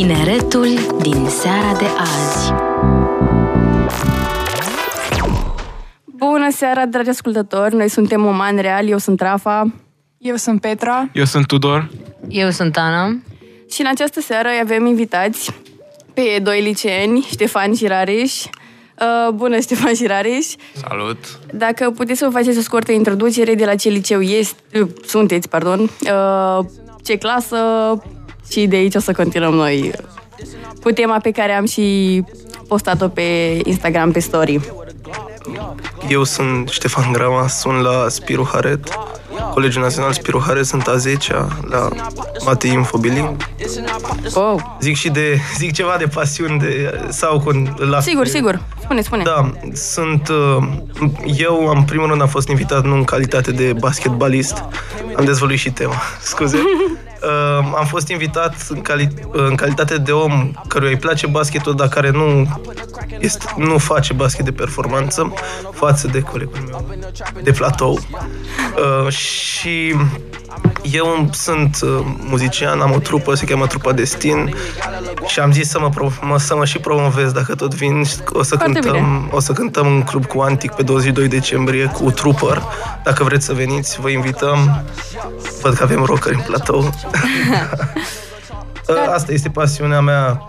Tineretul din seara de azi. Bună seara, dragi ascultători! Noi suntem Oman Real, eu sunt Rafa. Eu sunt Petra. Eu sunt Tudor. Eu sunt Ana. Și în această seară avem invitați pe doi liceeni, Ștefan și Rareș. Uh, bună, Ștefan și Rareș! Salut! Dacă puteți să vă faceți o scurtă introducere de la ce liceu este, uh, sunteți, pardon, uh, ce clasă și de aici o să continuăm noi cu tema pe care am și postat-o pe Instagram, pe story. Eu sunt Ștefan Grama, sunt la Spiru Haret, Colegiul Național Spiru Haret, sunt a 10-a la Matei Infobiling. Oh. Zic și de, zic ceva de pasiuni de, sau cu, la Sigur, sigur. Spune, spune. Da, sunt, uh, eu în primul rând am fost invitat nu în calitate de basketbalist, am dezvăluit și tema, scuze. Uh, am fost invitat în, cali- în calitate de om căruia îi place basketul, dar care nu, este, nu face basket de performanță față de colegul meu de platou. Uh, și eu sunt uh, muzician, am o trupă, se cheamă Trupa Destin și am zis să mă, pro- mă, să mă și promovez dacă tot vin. O să, Foarte cântăm, bine. o să cântăm în club cu Antic pe 22 decembrie cu Trooper. Dacă vreți să veniți, vă invităm. Văd că avem rockeri în platou. Uh, Asta este pasiunea mea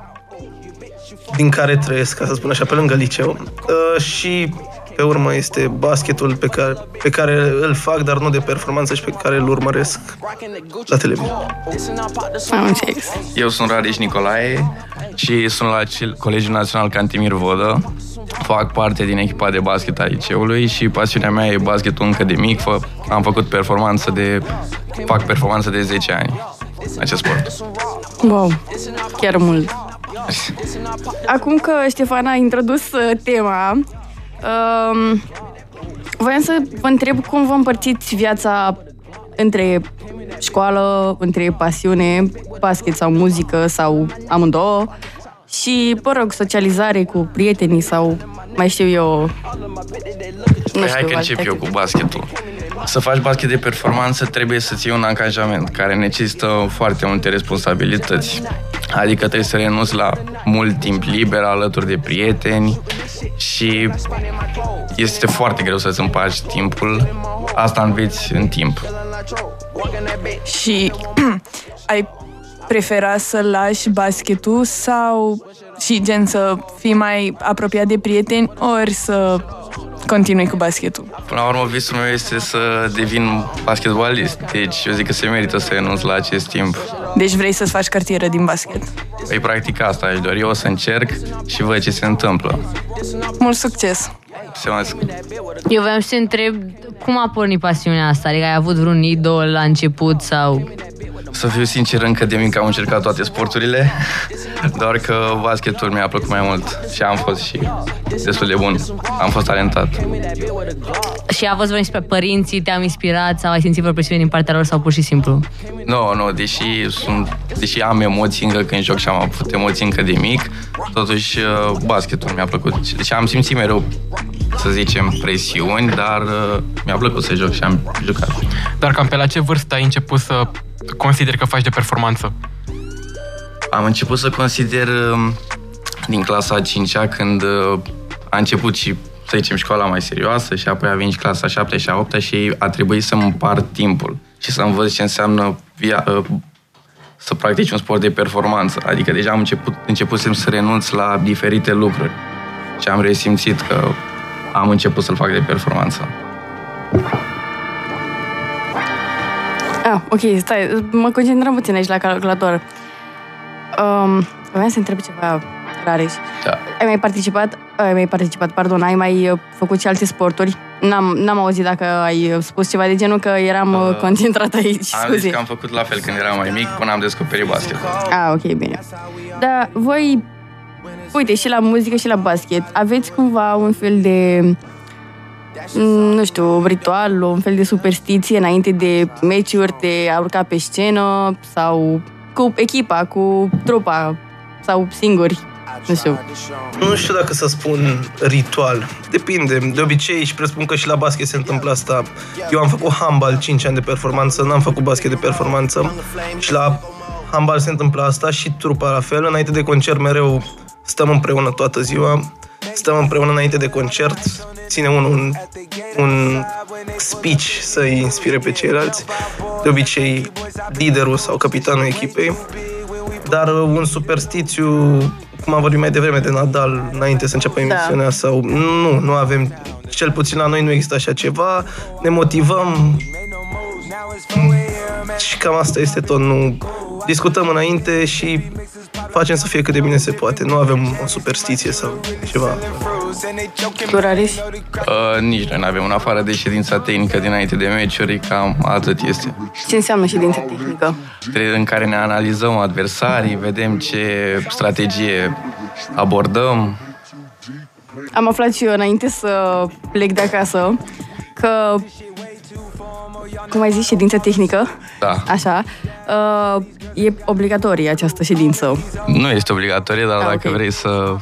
din care trăiesc, ca să spun așa, pe lângă liceu. Uh, Și pe urmă este basketul pe care, pe care îl fac, dar nu de performanță și pe care îl urmăresc la televiziune. Am înțeles. Eu sunt Rareș Nicolae și sunt la cel- Colegiul Național Cantimir Vodă. Fac parte din echipa de basket a liceului și pasiunea mea e basketul încă de mic. Fă, am făcut performanță de... fac performanță de 10 ani în acest sport. Wow, chiar mult. Acum că Ștefan a introdus uh, tema, um, voiam să vă întreb cum vă împărțiți viața între școală, între pasiune, basket sau muzică sau amândouă și, mă rog, socializare cu prietenii sau mai știu eu... Nu Păi hai știu, că încep alte eu cu basketul. Să faci basket de performanță trebuie să-ți iei un angajament care necesită foarte multe responsabilități. Adică trebuie să renunți la mult timp liber alături de prieteni și este foarte greu să-ți împaci timpul. Asta înveți în timp. Și ai prefera să lași basketul sau și gen să fii mai apropiat de prieteni ori să continui cu basketul? Până la urmă, visul meu este să devin basketbalist. Deci eu zic că se merită să renunț la acest timp. Deci vrei să-ți faci cartieră din basket. Păi practic asta aș dori. Eu o să încerc și văd ce se întâmplă. Mult succes! Se mai Eu voiam să te întreb cum a pornit pasiunea asta? Adică ai avut vreun idol la început sau... Să fiu sincer, încă de mic am încercat toate sporturile, doar că basketul mi-a plăcut mai mult și am fost și destul de bun. Am fost talentat. Și a fost vreo inspira- părinții te-au inspirat sau ai simțit vreo presiune din partea lor sau pur și simplu? Nu, nu, deși, sunt, deși am emoții încă când joc și am avut emoții încă de mic, totuși uh, basketul mi-a plăcut. Deci am simțit mereu, să zicem, presiuni, dar uh, mi-a plăcut să joc și am jucat. Dar cam pe la ce vârstă ai început să consideri că faci de performanță? Am început să consider um, din clasa a 5-a când uh, a început și să zicem școala mai serioasă și apoi a venit și clasa 7 și a 8 și a trebuit să-mi împart timpul și să învăț ce înseamnă via, uh, să practici un sport de performanță. Adică deja am început, începusem să renunț la diferite lucruri și am resimțit că am început să-l fac de performanță. Ah, ok, stai, mă concentrăm puțin aici la calculator. Um, vreau să întreb ceva, Rareș. Da. Ai mai participat, ai mai participat, pardon, ai mai uh, făcut și alte sporturi? N-am, n-am auzit dacă ai uh, spus ceva de genul că eram uh, concentrat aici, Am scuze. zis că am făcut la fel când eram mai mic până am descoperit basketul. Ah, ok, bine. Dar voi, uite, și la muzică și la basket, aveți cumva un fel de, mm, nu știu, ritual, un fel de superstiție înainte de meciuri, de a urca pe scenă sau cu echipa, cu trupa sau singuri? Nu știu. Nu știu dacă să spun ritual. Depinde. De obicei și presupun că și la basket se întâmplă asta. Eu am făcut handball 5 ani de performanță, n-am făcut basket de performanță și la handbal se întâmplă asta și trupa la fel. Înainte de concert mereu stăm împreună toată ziua. Stăm împreună înainte de concert. Ține unul un, un speech să îi inspire pe ceilalți. De obicei, liderul sau capitanul echipei. Dar uh, un superstițiu, cum am vorbit mai devreme de Nadal, înainte să înceapă emisiunea, sau nu, nu avem, cel puțin la noi nu există așa ceva, ne motivăm și cam asta este tot, nu discutăm înainte și facem să fie cât de bine se poate, nu avem o superstiție sau ceva. Tu, Raris? Uh, nici noi nu avem în afară de ședința tehnică dinainte de meciuri, cam atât este. Ce înseamnă ședință tehnică? În care ne analizăm adversarii, vedem ce strategie abordăm. Am aflat și eu înainte să plec de acasă că cum ai zis, ședință tehnică? Da. Așa. Uh, e obligatorie această ședință. Nu este obligatorie, dar Ah, dacă ok. vrei să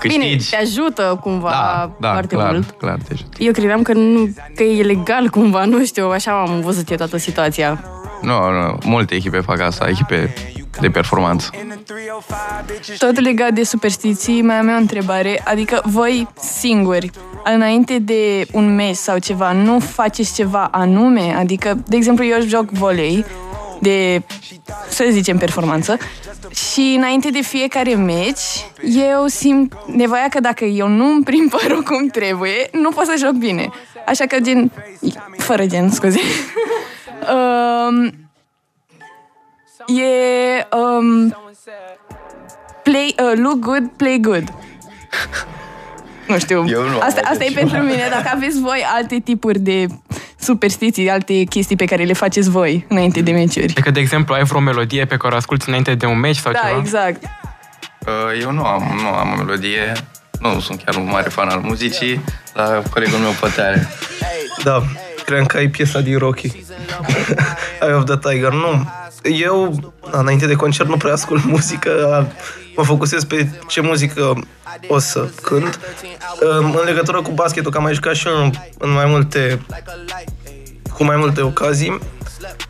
câștigi... Bine, te ajută cumva da, da, foarte clar, mult. clar te ajută. Eu credeam că, nu, că e legal cumva, nu știu, așa am văzut eu toată situația. Nu, nu, multe echipe fac asta, echipe de performanță. Tot legat de superstiții, mai am eu o întrebare. Adică voi singuri, înainte de un mes sau ceva, nu faceți ceva anume? Adică, de exemplu, eu joc volei de, să zicem, performanță și înainte de fiecare meci, eu simt nevoia că dacă eu nu îmi prind părul cum trebuie, nu pot să joc bine. Așa că gen, fără gen, scuze. um, e um, play, uh, look good, play good. Nu știu. Eu nu am asta, așa asta e ceva. pentru mine. Dacă aveți voi alte tipuri de superstiții, alte chestii pe care le faceți voi înainte de meciuri. Adică, de exemplu, ai vreo melodie pe care o asculti înainte de un meci sau Da, ceva? exact. Uh, Eu nu am, nu am o melodie, nu sunt chiar un mare fan al muzicii, dar colegul meu poate are. Da, cream că ai piesa din Rocky. Eye of the Tiger. Nu. Eu, înainte de concert, nu prea ascult muzică. Mă focusez pe ce muzică o să cânt. În legătură cu basketul, că am mai jucat și eu în mai multe cu mai multe ocazii.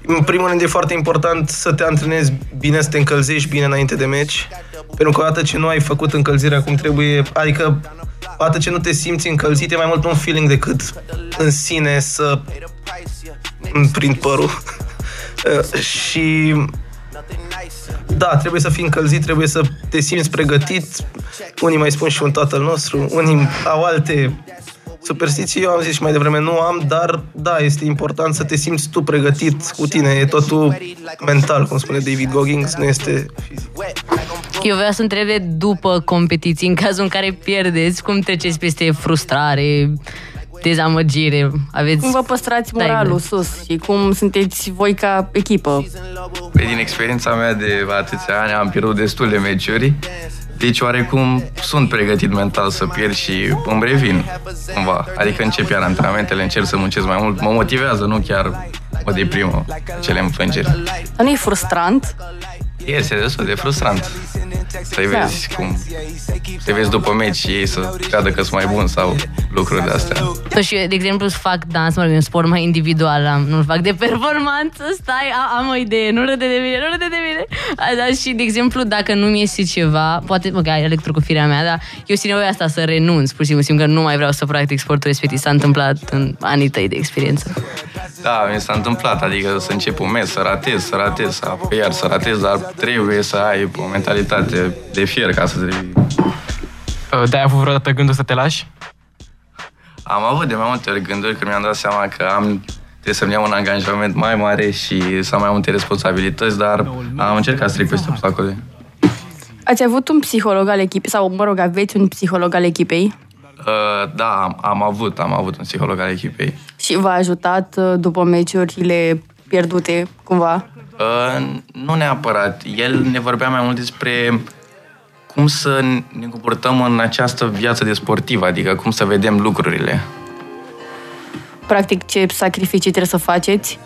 În primul rând e foarte important să te antrenezi bine, să te încălzești bine înainte de meci, pentru că odată ce nu ai făcut încălzirea cum trebuie, adică odată ce nu te simți încălzit, e mai mult un feeling decât în sine să îmi prind părul. Uh, și da, trebuie să fii încălzit, trebuie să te simți pregătit. Unii mai spun și un tatăl nostru, unii au alte superstiții. Eu am zis și mai devreme, nu am, dar da, este important să te simți tu pregătit cu tine. E totul mental, cum spune David Goggins, nu este fizic. Eu vreau să întrebe după competiții, în cazul în care pierdeți, cum treceți peste frustrare, dezamăgire? Aveți... Cum vă păstrați Da, moralul exact. sus și cum sunteți voi ca echipă? Păi, din experiența mea de atâția ani am pierdut destul de meciuri, deci oarecum sunt pregătit mental să pierd și îmi revin cumva. Adică încep iar antrenamentele, încerc să muncesc mai mult, mă motivează, nu chiar mă deprimă cele înfrângeri. Dar nu e frustrant? Este destul de frustrant să-i vezi cum să vezi după meci și ei să creadă că sunt mai buni sau lucruri de astea. Sau și eu, de exemplu, fac dans, mă rog, e un sport mai individual, am, nu fac de performanță, stai, a, am o idee, nu râde de mine, nu râde de mine. A, da, și, de exemplu, dacă nu-mi iese ceva, poate, mă, că ai legătură cu firea mea, dar eu simt nevoia asta să renunț, pur și simplu, simt că nu mai vreau să practic sportul respectiv. S-a întâmplat în anii tăi de experiență. Da, mi s-a întâmplat, adică să încep un mes, să ratez, să ratez, să apoi iar să ratez, dar trebuie să ai o mentalitate de fier ca să te... Uh, De-ai avut vreodată gândul să te lași? Am avut de mai multe ori gânduri când mi-am dat seama că am trebuie să-mi iau un angajament mai mare și să am mai multe responsabilități, dar am încercat să trec peste obstacole. Ați avut un psiholog al echipei, sau mă rog, aveți un psiholog al echipei Uh, da, am, am avut, am avut un psiholog al echipei. și v-a ajutat uh, după meciurile pierdute, cumva? Uh, nu neapărat. El ne vorbea mai mult despre cum să ne comportăm în această viață de sportiv, adică cum să vedem lucrurile. Practic, ce sacrificii trebuie să faceți?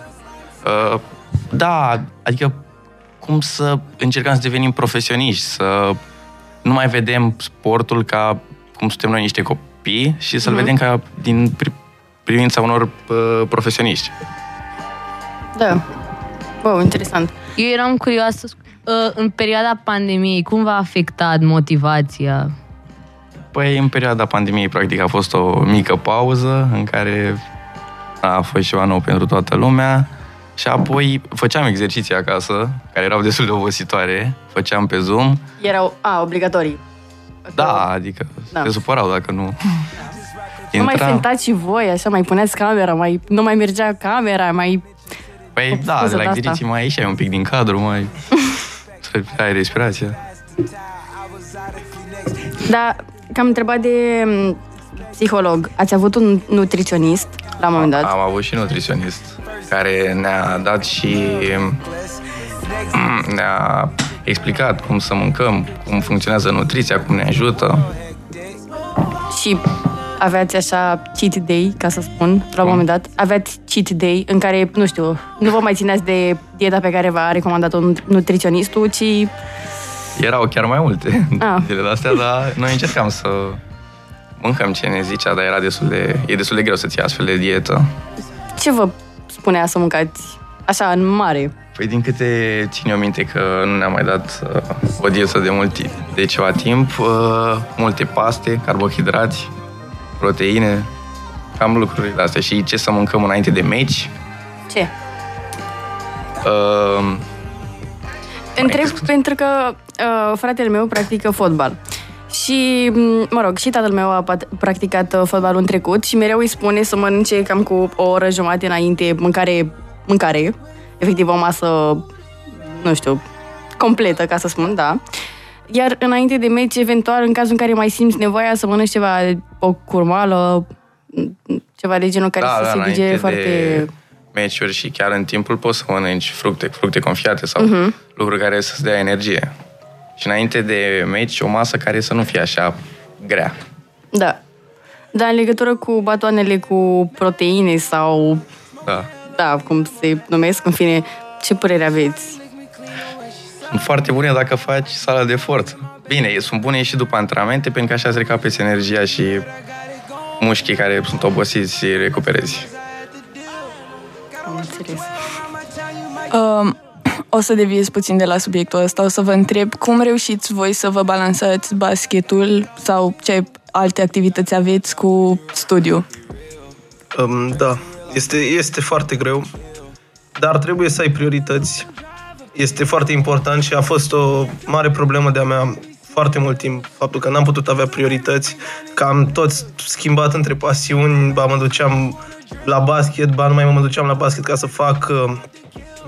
Uh, da, adică cum să încercăm să devenim profesioniști, să nu mai vedem sportul ca cum suntem noi niște copii și să-l vedem ca din pri- privința unor uh, profesioniști. Da. Wow, interesant. Eu eram curioasă, uh, în perioada pandemiei, cum v-a afectat motivația? Păi, în perioada pandemiei, practic, a fost o mică pauză în care a fost ceva nou pentru toată lumea și apoi făceam exerciții acasă, care erau destul de obositoare, făceam pe Zoom. Erau, a, obligatorii. Da, adică Da. se supărau dacă nu... Nu mai Intra- fentați și voi, așa, mai puneți camera, mai, nu mai mergea camera, mai... Păi O da, scuză de la de asta. exerciții mai ieșeai un pic din cadru, mai... să ai respirația. Da, că am întrebat de m, psiholog. Ați avut un nutriționist la un moment dat? Am avut și nutriționist care ne-a dat și ne-a explicat cum să mâncăm, cum funcționează nutriția, cum ne ajută. Și aveați așa cheat day, ca să spun, la un moment dat. Aveați cheat day în care, nu știu, nu vă mai țineați de dieta pe care v-a recomandat-o nut- nutriționistul, ci Erau chiar mai multe Ah. zilele astea, dar noi încercam să mâncăm ce ne zicea, dar era destul de, e destul de greu să ții astfel de dietă. ce vă spunea să mâncați așa în mare? Păi din câte țin eu minte că nu ne-a mai dat uh, o dietă de, mult, ti- de ceva timp, uh, multe paste, carbohidrați, proteine, cam lucrurile astea. Și ce să mâncăm înainte de meci. Ce? Uh, Întreb pentru că uh, fratele meu practică fotbal. Și, m, mă rog, și tatăl meu a pat- practicat uh, fotbalul în trecut și mereu îi spune să mănânce cam cu o oră jumate înainte mâncare, mâncare, efectiv o masă, nu știu, completă, ca să spun, da. Iar înainte de meci, eventual, în cazul în care mai simți nevoia să mănânci ceva, o curmală, m, ceva de genul care să se înainte digere foarte... de meciuri și chiar în timpul poți să mănânci fructe, fructe confiate sau Mhm. lucruri care să-ți dea energie. Și înainte de meci, o masă care să nu fie așa grea. Da. Dar în legătură cu batoanele cu proteine sau, Da. da, cum se numesc, în fine, ce părere aveți? Sunt foarte bune dacă faci sală de forță. Bine, sunt bune și după antrenamente, pentru că așa îți recapeți energia și mușchii care sunt obosiți îi recuperezi. Am înțeles. Um, o să deviez puțin de la subiectul ăsta. O să vă întreb cum reușiți voi să vă balansați basketul sau ce alte activități aveți cu studiu. Um, da, este, este foarte greu, dar trebuie să ai priorități. Este foarte important și a fost o mare problemă de-a mea foarte mult timp, faptul că n-am putut avea priorități, că am tot schimbat între pasiuni, ba mă duceam la basket, ba nu mai mă duceam la basket ca să fac uh,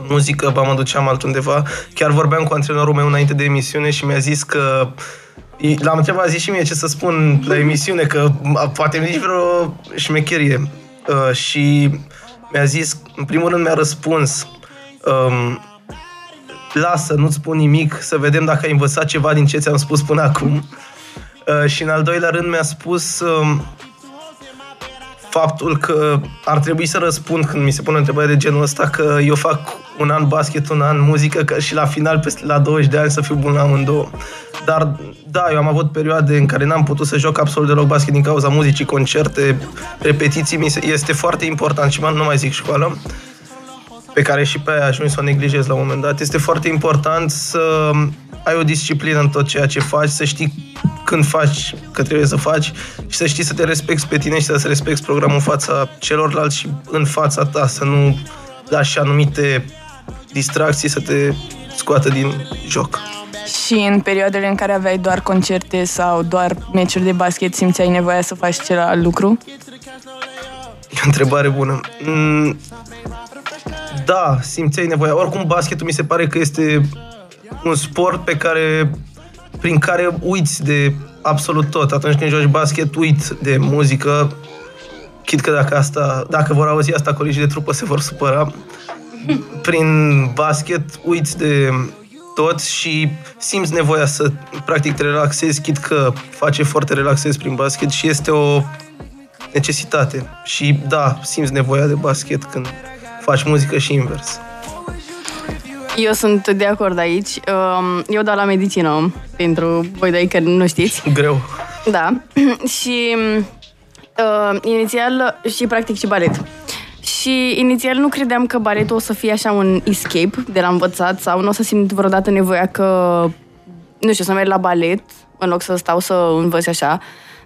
muzică, ba mă duceam altundeva. Chiar vorbeam cu antrenorul meu înainte de emisiune și mi-a zis că L-am întrebat, zi și mie ce să spun la emisiune, că a, poate mi zici vreo șmecherie. Uh, și mi-a zis, în primul rând mi-a răspuns, um, lasă, nu-ți spun nimic, să vedem dacă ai învățat ceva din ce ți-am spus până acum. Uh, și în al doilea rând mi-a spus um, faptul că ar trebui să răspund când mi se pune o întrebare de genul ăsta că eu fac un an basket, un an muzică că și la final, peste la 20 de ani, să fiu bun la amândouă. Dar da, eu am avut perioade în care n-am putut să joc absolut deloc basket din cauza muzicii, concerte, repetiții. Mi se- Este foarte important și mă, nu mai zic școală pe care și pe aia ajungi să o neglijezi la un moment dat. Este foarte important să ai o disciplină în tot ceea ce faci, să știi când faci că trebuie să faci și să știi să te respecti pe tine și să-ți respecti programul în fața celorlalți și în fața ta, să nu lași anumite distracții să te scoată din joc. Și în perioadele în care aveai doar concerte sau doar meciuri de basket, simțeai nevoia să faci celălalt lucru? E o întrebare bună. Mm, da, simțeai nevoia. Oricum, basketul mi se pare că este un sport pe care, prin care uiți de absolut tot. Atunci când joci basket, uiți de muzică. Chit că dacă, asta, dacă vor auzi asta colegii de trupă se vor supăra. Prin basket uiți de tot și simți nevoia să practic te relaxezi, chit că faci efort, te relaxezi prin basket și este o necesitate. Și da, simți nevoia de basket când faci muzică și invers. Eu sunt de acord aici. Um, Eu dau la medicină pentru voi doi că nu știți. Greu. Da. și uh, inițial și practic și balet. Și inițial nu credeam că baletul o să fie așa un escape de la învățat sau nu o să simt vreodată nevoia că, nu știu, să merg la balet în loc să stau să învăț așa.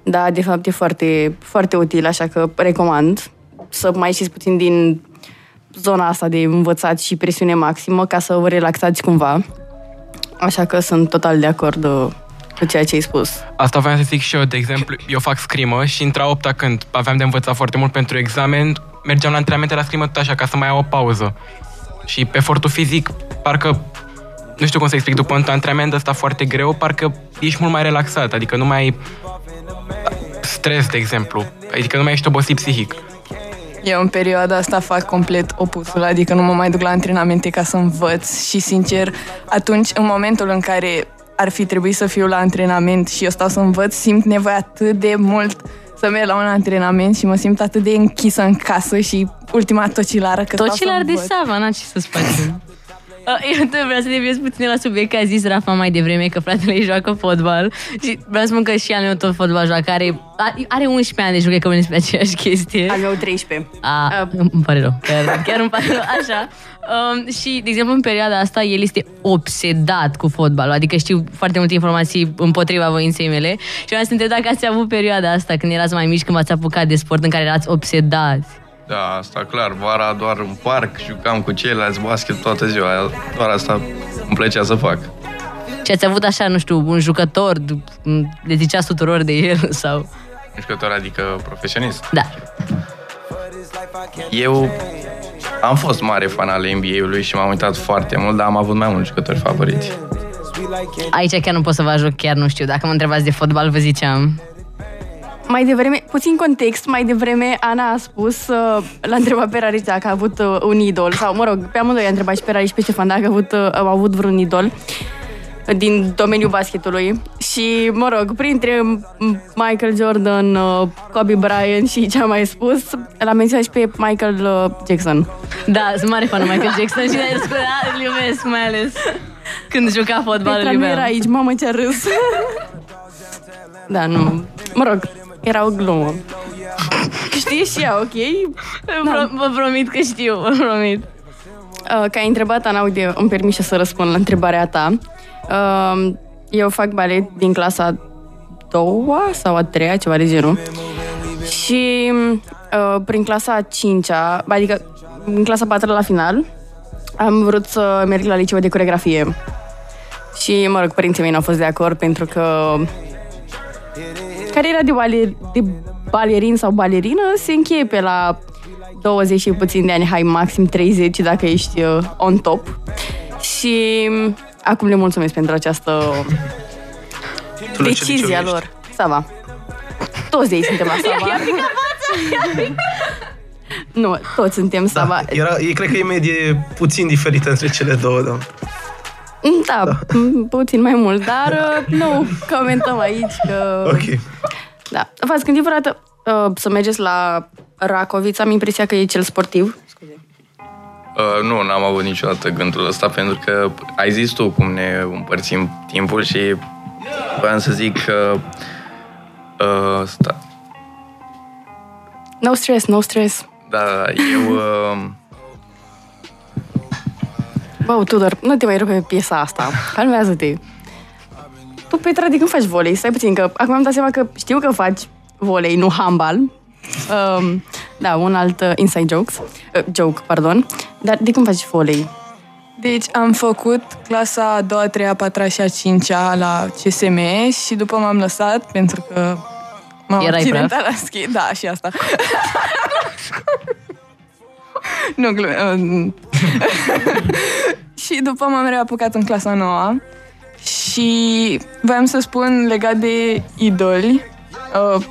Dar, de fapt, e foarte, foarte util, așa că recomand să mai ieșiți puțin din zona asta de învățat și presiune maximă ca să vă relaxați cumva. Așa că sunt total de acord uh, cu ceea ce ai spus. Asta voiam să zic și eu, de exemplu, eu fac scrimă și intra opta când aveam de învățat foarte mult pentru examen, mergeam la antrenamente la scrimă tot așa, ca să mai iau o pauză. Și pe efortul fizic, parcă, nu știu cum să explic, după un antrenament ăsta foarte greu, parcă ești mult mai relaxat, adică nu mai ai stres, de exemplu. Adică nu mai ești obosit psihic. Eu în perioada asta fac complet opusul, adică nu mă mai duc la antrenamente ca să învăț și sincer, atunci, în momentul în care ar fi trebuit să fiu la antrenament și eu stau să învăț, simt nevoia atât de mult să merg la un antrenament și mă simt atât de închisă în casă și ultima tocilară că stau să Tocilar de învăț. Sava, n-am ce să-ți facem. Uh, Eu tot vreau să deviez puțin la subiect, că a zis Rafa mai devreme că fratele ei joacă fotbal și vreau să spun că și al meu tot fotbal joacă, are, are 11 ani, deci nu cred că vorbim despre aceeași chestie. Al meu 13. A, îmi pare rău, chiar, chiar îmi pare rău, așa. Um, și, de exemplu, în perioada asta, el este obsedat cu fotbalul, adică știu foarte multe informații împotriva voinței mele și vreau să te întreb dacă ați avut perioada asta, când erați mai mici, când v-ați apucat de sport în care erați obsedați. Da, asta clar. Vara doar în parc, jucam cu ceilalți basket toată ziua. Doar asta îmi plăcea să fac. Și ați avut așa, nu știu, un jucător, le ziceați tuturor de el sau... Un jucător, adică profesionist. Da. Eu am fost mare fan al NBA-ului și m-am uitat foarte mult, dar am avut mai mulți jucători favoriți. Aici chiar nu pot să vă ajut, chiar nu știu. Dacă mă întrebați de fotbal, vă ziceam. Mai devreme, puțin context, mai devreme Ana a spus, uh, l-a întrebat pe Rarici dacă a avut uh, un idol, sau mă rog, pe amândoi a întrebat și pe Rarici și pe Ștefan dacă a avut, uh, au avut vreun idol uh, din domeniul basketului și, mă rog, printre m- Michael Jordan, uh, Kobe Bryant și ce am mai spus, l-a menționat și pe Michael uh, Jackson. Da, sunt mare fan Michael Jackson și de îl iubesc mai ales. Când juca fotbal, Petra îl nu era iubeam. aici, mamă ce-a râs. da, nu, mă rog, era o glumă. Știi și ea, ok? Vă, vă promit că știu, vă promit. Uh, Că ai întrebat, Ana, uite, îmi permiște să răspund la întrebarea ta. Uh, Eu fac balet din clasa a doua sau a treia, ceva de genul. Și uh, prin clasa a cincea, adică în clasa a patra la final, am vrut să merg la liceu de coregrafie. Și, mă rog, părinții mei nu au fost de acord pentru că cariera de, baler, de balerin sau balerină se încheie pe la 20 și puțin de ani, hai maxim 30 dacă ești uh, on top. Și um, acum le mulțumesc pentru această Tu la ce decizie a liceu ești? lor. Sava. Toți de aici suntem la Sava. nu, toți suntem Sava. Da, era, e, cred că e medie puțin diferită între cele două, da. Da, da. puțin mai mult, dar uh, nu comentăm aici că... Ok. Da. V-ați gândit vreodată uh, să mergeți la Racovița? Am impresia că e cel sportiv. Uh, nu, n-am avut niciodată gândul ăsta pentru că ai zis tu cum ne împărțim timpul și voiam să zic că uh, sta, No stress, no stress. da, eu uh, Bă, Tudor, nu te mai rupe pe piesa asta. Calmează-te. Tu, Petra, de când faci volei? Stai puțin, că acum am dat seama că știu că faci volei, nu handbal. Um, da, un alt uh, inside jokes. Uh, joke, pardon. Dar de când faci volei? Deci am făcut clasa a doua, a treia, a patra și a cincea la CSM și după m-am lăsat pentru că m-am Erai accidentat la schi. Da, și asta. nu, glume. um, și după m-am reapucat în clasa noua și voiam să spun legat de idoli. Uh,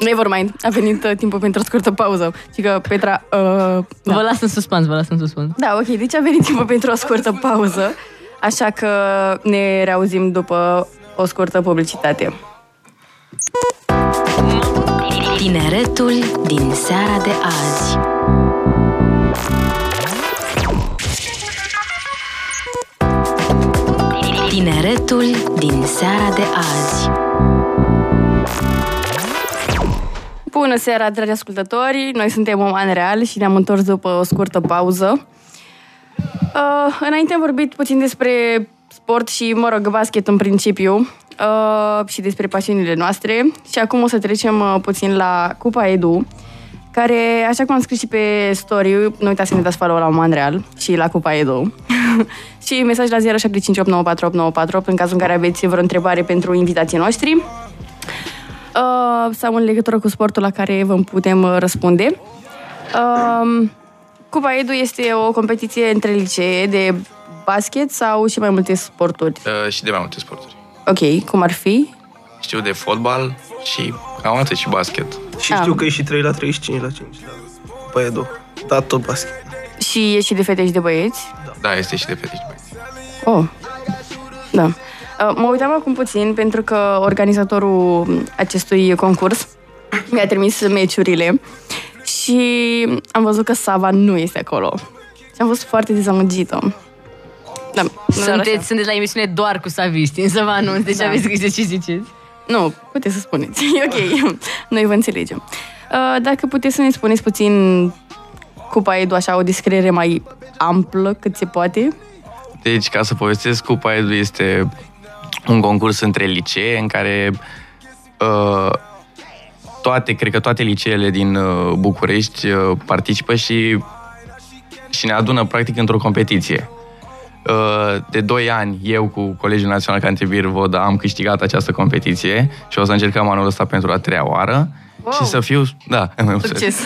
Never mind, a venit uh, timpul pentru o scurtă pauză. Și că Petra... Uh, da. Vă las în suspans, vă las în suspans. da, ok, deci a venit timpul pentru o scurtă pauză. Așa că ne reauzim după o scurtă publicitate. Tineretul din seara de azi. Tineretul din seara de azi. Bună seara, dragi ascultători! Noi suntem Oman Real și ne-am întors după o scurtă pauză. Uh, înainte am vorbit puțin despre sport și, mă rog, basket în principiu uh, și despre pasiunile noastre și acum o să trecem uh, puțin la Cupa Edu, care, așa cum am scris și pe story, nu uitați să ne dați follow la Oman Real și la Cupa Edu. și mesaj la 0758948948 în cazul în care aveți vreo întrebare pentru invitații noștri uh, sau în legătură cu sportul la care vă putem uh, răspunde. Uh, Cupa Edu este o competiție între licee de basket sau și mai multe sporturi? Uh, și de mai multe sporturi. Ok, cum ar fi? Știu de fotbal și cam atât și basket. Și Ah. știu că e și 3 la 35 la 5. Da. Cupa Edo. Da, tot basket. Și e și de fete și de băieți? Da, este și de fete și de băieți. Oh, da. Uh, Mă uitam acum puțin pentru că organizatorul acestui concurs mi-a trimis meciurile și am văzut că Sava nu este acolo. Și am fost foarte dezamăgită. Da, nu doar așa. Sunteți, sunteți la emisiune doar cu saviști, însă vă anunț, deci Da. aveți grijă ce ziceți. Nu, puteți să spuneți. E ok. Noi vă înțelegem. Uh, Dacă puteți să ne spuneți puțin Cupa Edu, așa, o descriere mai amplă cât se poate. Deci, ca să povestesc, Cupa Edu este un concurs între licee în care uh, toate, cred că toate liceele din uh, București uh, participă și, și ne adună practic într-o competiție. Uh, de 2 ani, eu cu Colegiul Național Cantebir Voda am câștigat această competiție și o să încercăm anul ăsta pentru a treia oară Wow. și să fiu... Da, Succes!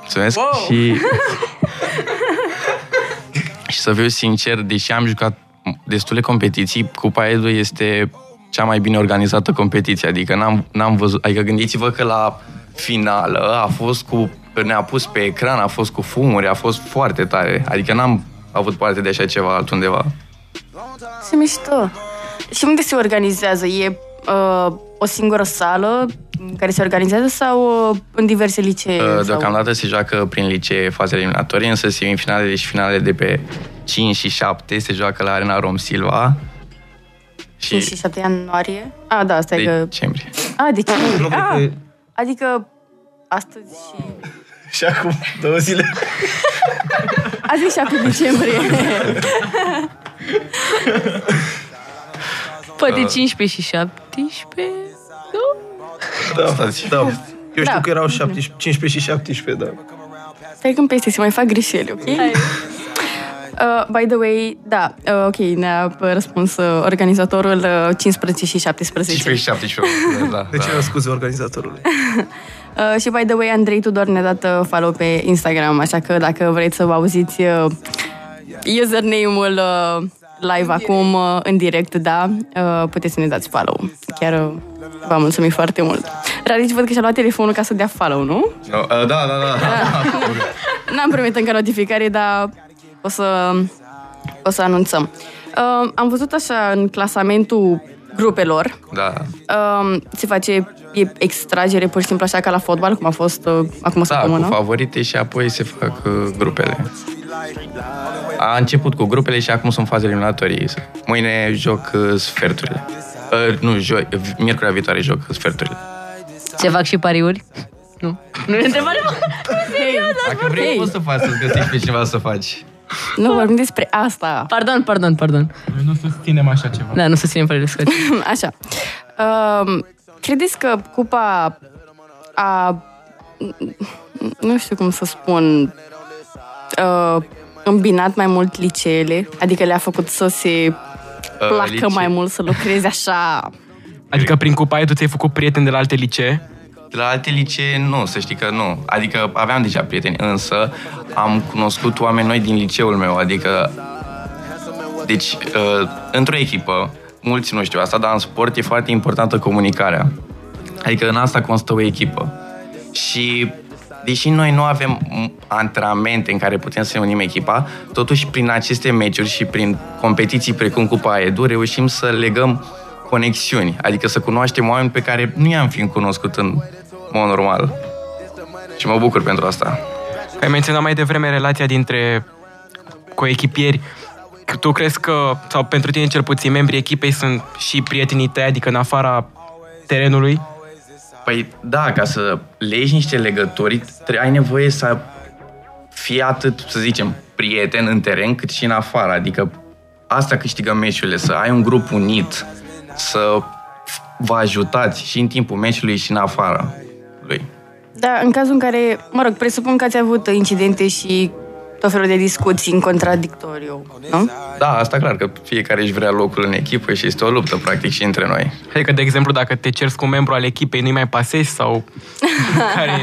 Mulțumesc și... și să fiu sincer, deși am jucat destule competiții, Cupa Edu este cea mai bine organizată competiție. Adică n-am, n-am văzut... Adică gândiți-vă că la finală a fost cu... Ne-a pus pe ecran, a fost cu fumuri, a fost foarte tare. Adică n-am avut parte de așa ceva altundeva. Se mișto! Și unde se organizează? E uh, o singură sală în care se organizează sau uh, în diverse licee? Uh, sau... Deocamdată se joacă prin licee fazele eliminatorii, însă semifinalele și finalele de pe 5 și 7 se joacă la Arena Rom Silva. 5 și 7 ianuarie? Ah, da, asta e că... decembrie. Ah, deci... Nu cred ah, că e- Adică astăzi și... Și acum două zile. Azi e 7 decembrie. Poate Uh. 15 și 17? Nu? Da, Stați. da. Eu știu Da. că erau 17, 15 și 17, da. Stai când peste, se mai fac greșeli, ok? Uh, by the way, da, uh, ok, ne-a uh, răspuns uh, organizatorul uh, 15 și 17. 15 și 17. Da, Deci da. eu scuze organizatorului. Uh, și by the way, Andrei Tudor ne-a dat uh, follow pe Instagram, așa că dacă vreți să vă auziți uh, username-ul uh, live acum, uh, în direct, da, uh, puteți să ne dați follow. Chiar uh, v-am mulțumit foarte mult. Radici, văd că și-a luat telefonul ca să dea follow, nu? No, uh, da, da, da. N-am primit încă notificare, dar o să, o să anunțăm. Uh, am văzut așa în clasamentul grupelor, da. uh, se face e extragere pur și simplu așa ca la fotbal, cum a fost uh, acum o Da, cu săptămână. favorite și apoi se fac uh, grupele. A început cu grupele și acum sunt faze eliminatorii. Mâine joc uh, sferturile. Uh, nu, joi, miercurea viitoare joc sferturile. Se fac și pariuri? Nu. Nu e întrebare, mă. Dacă vrei, Hey. poți să faci, să găsești pe cineva să faci. Nu vorbim despre asta. Pardon, pardon, pardon. Noi nu susținem așa ceva. Da, nu susținem părerile scoate. Așa. Um, credeți că cupa a... Nu știu cum să spun... Uh, îmbinat mai mult liceele? Adică le-a făcut să se placă licee. mai mult, să lucreze așa... Adică prin Cupa Edu ți-ai făcut prieteni de la alte licee? De la alte licee, nu, să știi că nu. Adică aveam deja prieteni, însă am cunoscut oameni noi din liceul meu, adică... Deci, uh, într-o echipă, mulți nu știu asta, dar în sport e foarte importantă comunicarea. Adică în asta constă o echipă. Și deși noi nu avem m, antrenamente în care putem să ne unim echipa, totuși prin aceste meciuri și prin competiții precum Cupa Edu reușim să legăm conexiuni, adică să cunoaștem oameni pe care nu i-am fi cunoscut în mod normal. Și mă bucur pentru asta. Ai menționat mai devreme relația dintre coechipieri. Tu crezi că, sau pentru tine cel puțin, membrii echipei sunt și prietenii tăi, adică în afara terenului? Păi da, ca să legi niște legături, tre- ai nevoie să fii atât, să zicem, prieten în teren, cât și în afară. Adică asta câștigă meciurile, să ai un grup unit, să vă ajutați și în timpul meciului și în afara lui. Da, în cazul în care, mă rog, presupun că ați avut incidente și tot felul de discuții în contradictoriu, nu? Da, asta clar, că fiecare își vrea locul în echipă și este o luptă, practic, și între noi. Adică, de exemplu, dacă te cerți cu un membru al echipei, nu-i mai pasezi sau... care...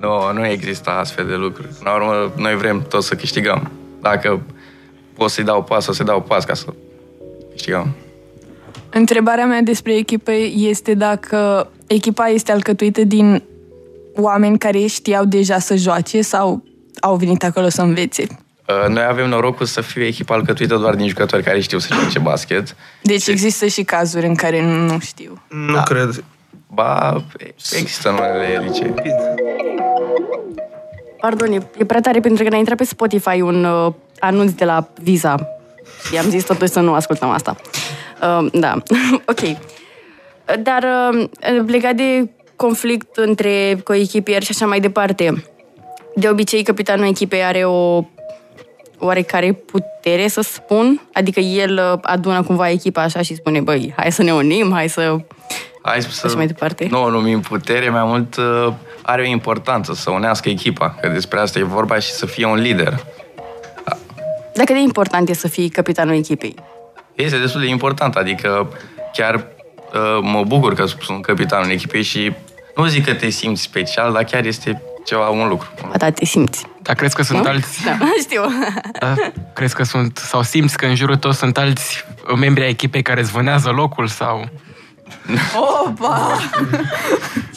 Nu, nu există astfel de lucruri. Până la urmă, noi vrem tot să câștigăm. Dacă pot să-i dau pas, o să-i dau pas ca să câștigăm. Întrebarea mea despre echipă este dacă echipa este alcătuită din oameni care știau deja să joace sau au venit acolo să învețe. Uh, Noi avem norocul să fie echipa alcătuită doar din jucători care știu să joace basket. Deci Și- există și cazuri în care nu știu. Nu Da. cred. Ba, există în unele licee. Pardon, e, e prea tare pentru că ne-a intrat pe Spotify un uh, anunț de la Visa. I-am zis totuși să nu ascultăm asta. Uh, da, ok. Dar uh, legat de conflict între coechipieri și așa mai departe, de obicei capitanul echipei are o oarecare putere, să spun? Adică el uh, adună cumva echipa așa și spune, băi, hai să ne unim, hai să... Hai să... Așa mai departe. Nu, nu numim putere, mai mult uh, are o importanță să unească echipa, că despre asta e vorba și să fie un lider. Dar cât de important e să fii capitanul echipei? Este destul de important, adică chiar uh, mă bucur că sunt capitanul echipei și nu zic că te simți special, dar chiar este ceva, un lucru. Ba da, te simți. Dar crezi că sunt Nu? alți... Da, știu. Da? Crezi că sunt... Sau simți că în jurul tău sunt alți membri ai echipei care îți vânează locul sau... Opa!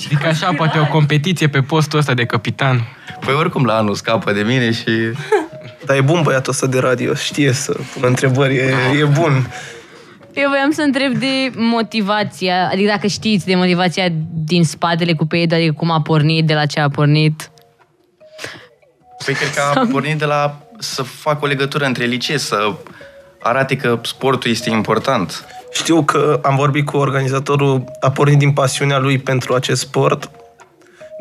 Adică așa, poate o competiție pe postul ăsta de capitan. Păi oricum la anul scapă de mine și... Dar e bun băiatul ăsta de radio, știe să pună întrebări, e, e bun. Eu voiam să întreb de motivația, adică dacă știți de motivația din spatele cupei, adică cum a pornit, de la ce a pornit. Păi cred că a pornit de la să fac o legătură între licee, să arate că sportul este important. Știu că am vorbit cu organizatorul, a pornit din pasiunea lui pentru acest sport.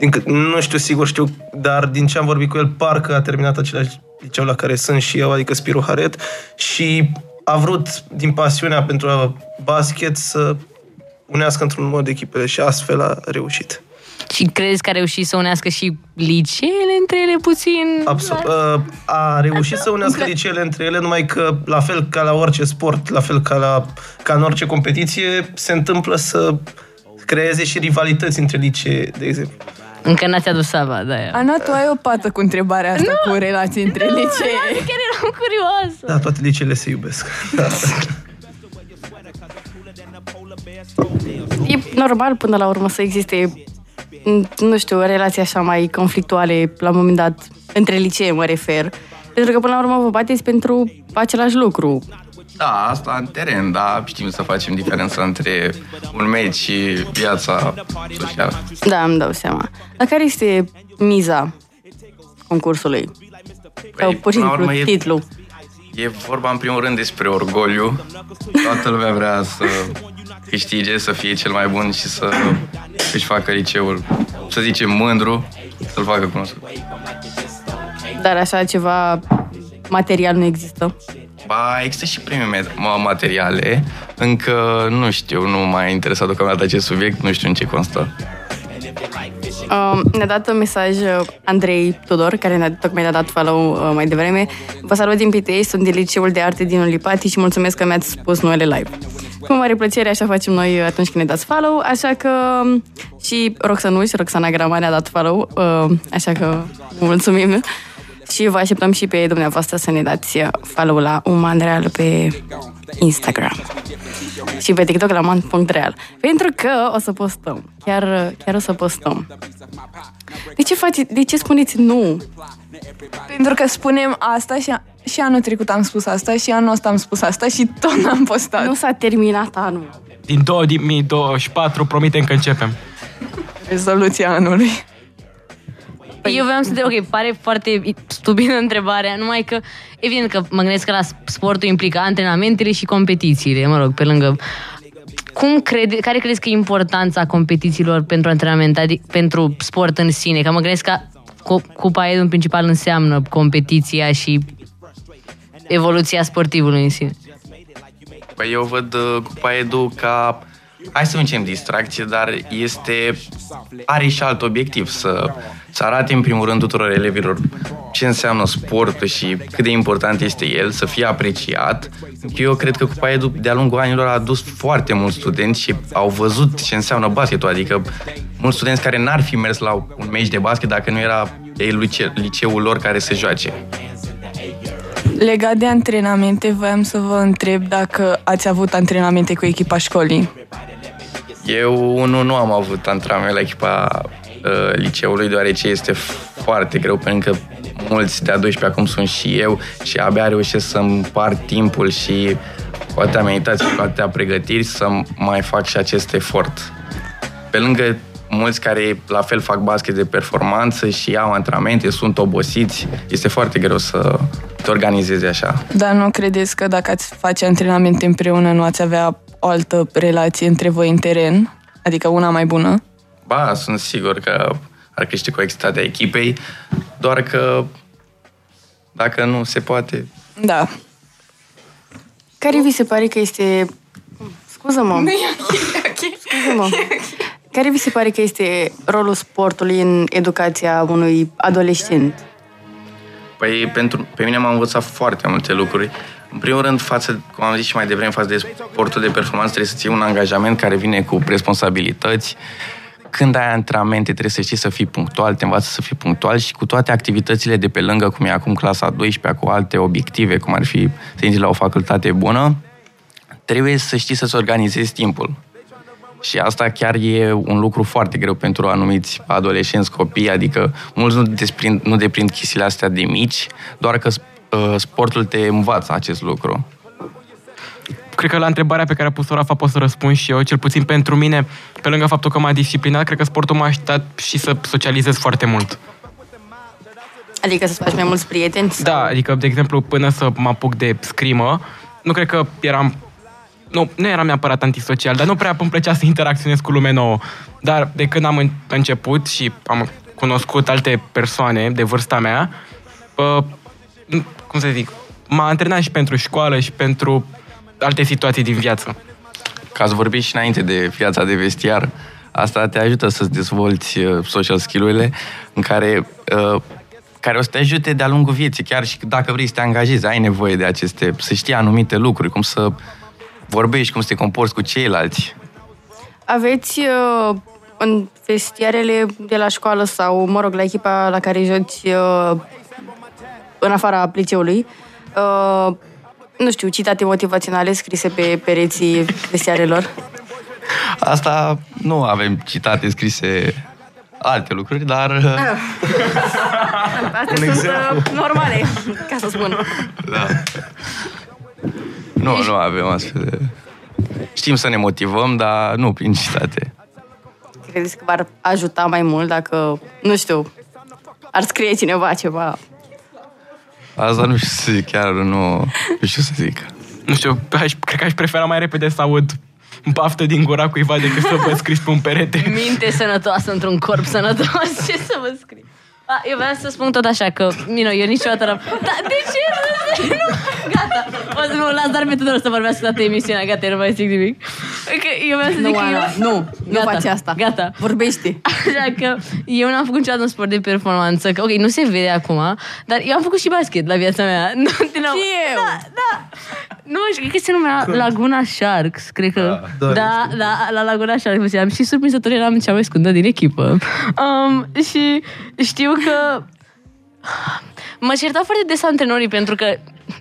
Din cât, nu știu sigur, știu, dar din ce am vorbit cu el, parcă a terminat același liceu la care sunt și eu, adică Spiru Haret, și a vrut, din pasiunea pentru basket, să unească într-un mod echipele și astfel a reușit. Și crezi că a reușit să unească și liceele între ele puțin? Absolut. Uh, A reușit să unească liceele între ele, numai că, la fel ca la orice sport, la fel ca, la, ca în orice competiție, se întâmplă să creeze și rivalități între licee, de exemplu. Încă n-ați adus Sava, da. Ana, tu ai o pată cu întrebarea asta cu relații între licee. Chiar eram curioasă. Da, toate liceele se iubesc. Da. E normal până la urmă să existe, m, nu știu, relații așa mai conflictuale la un moment dat, între licee mă refer. Pentru că până la urmă vă bateți pentru același lucru. Da, asta în teren, dar știm să facem diferența între un meci și viața socială. Da, îmi dau seama. Dar care este miza concursului? Sau pur și până la simplu urmă, e- titlul? E vorba în primul rând despre orgoliu. Toată lumea vrea să câștige, să fie cel mai bun și să își facă liceul, să zicem, mândru, să-l facă cunoscut. Dar așa ceva material nu există. Ba, există și premii ma- ma- materiale, încă nu știu, nu m-a interesat deocamdată acest subiect, nu știu în ce constă. Um, ne-a dat un mesaj uh, Andrei Tudor, care ne-a, tocmai ne-a dat follow uh, mai devreme. Vă salut din Pitești, sunt din Liceul de Arte din Olipati și mulțumesc că mi-ați spus numele live. Cu mare plăcere, așa facem noi atunci când ne dați follow, așa că um, și Roxanuș, Roxana Grama ne-a dat follow, uh, așa că vă mulțumim. Și vă așteptăm și pe dumneavoastră să ne dați uh, follow la umanreal pe Instagram și pe TikTok la man.real. Pentru că o să postăm. Chiar, chiar o să postăm. De ce, faci, de ce spuneți nu? Pentru că spunem asta și, a, și anul trecut am spus asta și anul ăsta am spus asta și tot n-am postat. Nu s-a terminat anul. Din 2024 promitem că începem. Rezoluția anului. Păi eu voiam să te... Ok, pare foarte stupidă întrebarea, numai că, evident că mă gândesc că la sportul implică antrenamentele și competițiile, mă rog, pe lângă... cum crede, care crezi că e importanța competițiilor pentru antrenament, adică pentru sport în sine? Că mă gândesc că cu- Cupa Edu în principal înseamnă competiția și evoluția sportivului în sine. Păi eu văd uh, Cupa Edu ca hai să zicem distracție, dar este are și alt obiectiv să, să arate în primul rând tuturor elevilor ce înseamnă sportul și cât de important este el, să fie apreciat. Eu cred că Cupa Edu de-a lungul anilor a adus foarte mulți studenți și au văzut ce înseamnă basketul, adică mulți studenți care n-ar fi mers la un meci de basket dacă nu era ei lice- liceul lor care se joace. Legat de antrenamente, voiam să vă întreb dacă ați avut antrenamente cu echipa școlii. Eu unul nu am avut antrenament la echipa uh, liceului, deoarece este foarte greu, pentru că mulți de-a 12 acum sunt și eu și abia reușesc să-mi împart timpul și cu atâtea meditații, cu atâtea pregătiri, să mai fac și acest efort. Pe lângă mulți care la fel fac basket de performanță și au antrenamente, sunt obosiți, este foarte greu să te organizezi așa. Dar nu credeți că dacă ați face antrenamente împreună, nu ați avea o altă relație între voi în teren? Adică una mai bună? Ba, sunt sigur că ar crește coexitatea echipei, doar că dacă nu se poate, Da. Care vi se pare că este... Scuză-mă. Scuză-mă. Care vi se pare că este rolul sportului în educația unui adolescent? Păi pentru, pe mine m-a învățat foarte multe lucruri. În primul rând, față, cum am zis și mai devreme, față de sportul de performanță, trebuie să ții un angajament care vine cu responsabilități. Când ai antrenamente, trebuie să știi să fii punctual, te învață să fii punctual și cu toate activitățile de pe lângă, cum e acum clasa 12 cu alte obiective, cum ar fi să intri la o facultate bună, trebuie să știi să-ți organizezi timpul. Și asta chiar e un lucru foarte greu pentru anumiți adolescenți, copii, adică mulți nu desprind, nu deprind chestiile astea de mici, doar că uh, sportul te învață acest lucru. Cred că la întrebarea pe care a pus-o Rafa pot să răspund și eu, cel puțin pentru mine, pe lângă faptul că m-a disciplinat, cred că sportul m-a ajutat și să socializez foarte mult. Adică să-ți faci mai mulți prieteni? sau- Da, adică, de exemplu, până să mă apuc de scrimă, nu cred că eram... Nu, nu eram neapărat antisocial, dar nu prea îmi plăcea să interacționez cu lume nouă. Dar de când am în- început și am cunoscut alte persoane de vârsta mea, uh, cum să zic, m-a antrenat și pentru școală și pentru alte situații din viață. Ca să vorbi și înainte de viața de vestiar, asta te ajută să-ți dezvolți uh, social skill-urile în care, uh, care o să te ajute de-a lungul vieții, chiar și dacă vrei să te angajezi, ai nevoie de aceste, să știi anumite lucruri, cum să vorbești, cum să te comporți cu ceilalți. Aveți uh, în vestiarele de la școală sau, mă rog, la echipa la care joci uh, în afara liceului, uh, nu știu, citate motivaționale scrise pe pereții vestiarelor? Asta nu avem citate scrise alte lucruri, dar uh, Astea sunt uh, normale, ca să spun. da. nu, nu avem astfel de... Știm să ne motivăm, dar nu prin citate. Credeți că v-ar ajuta mai mult dacă, nu știu, ar scrie cineva ceva? Asta nu știu să zic, chiar nu, nu știu să zic. Nu știu, aș, cred că aș prefera mai repede să aud baftă din gura cuiva decât să vă scris pe un perete. Minte sănătoasă într-un corp sănătos. Ce să vă scriu? A, eu vreau să spun tot așa că, you know, eu niciodată n-am... Da, de ce? Nu, gata. O să nu las doar pe Tudor să vorbească toată emisiunea. Gata, eu nu mai zic nimic. Că eu vreau să Nu, zic că Ana, eu... nu, nu Gata, faci asta. Gata. Vorbește. Așa că eu n-am făcut niciodată un sport de performanță, că ok, nu se vede acum, dar eu am făcut și basket la viața mea. Nu, din nou. Și eu. Da, da. Nu, știu, cred că se numea Laguna Sharks, cred că. Da, Da, da, la Laguna Sharks. Am și surprinzător eram cea mai scundă din echipă. Um, și știu că Mă certau foarte des antrenorii pentru că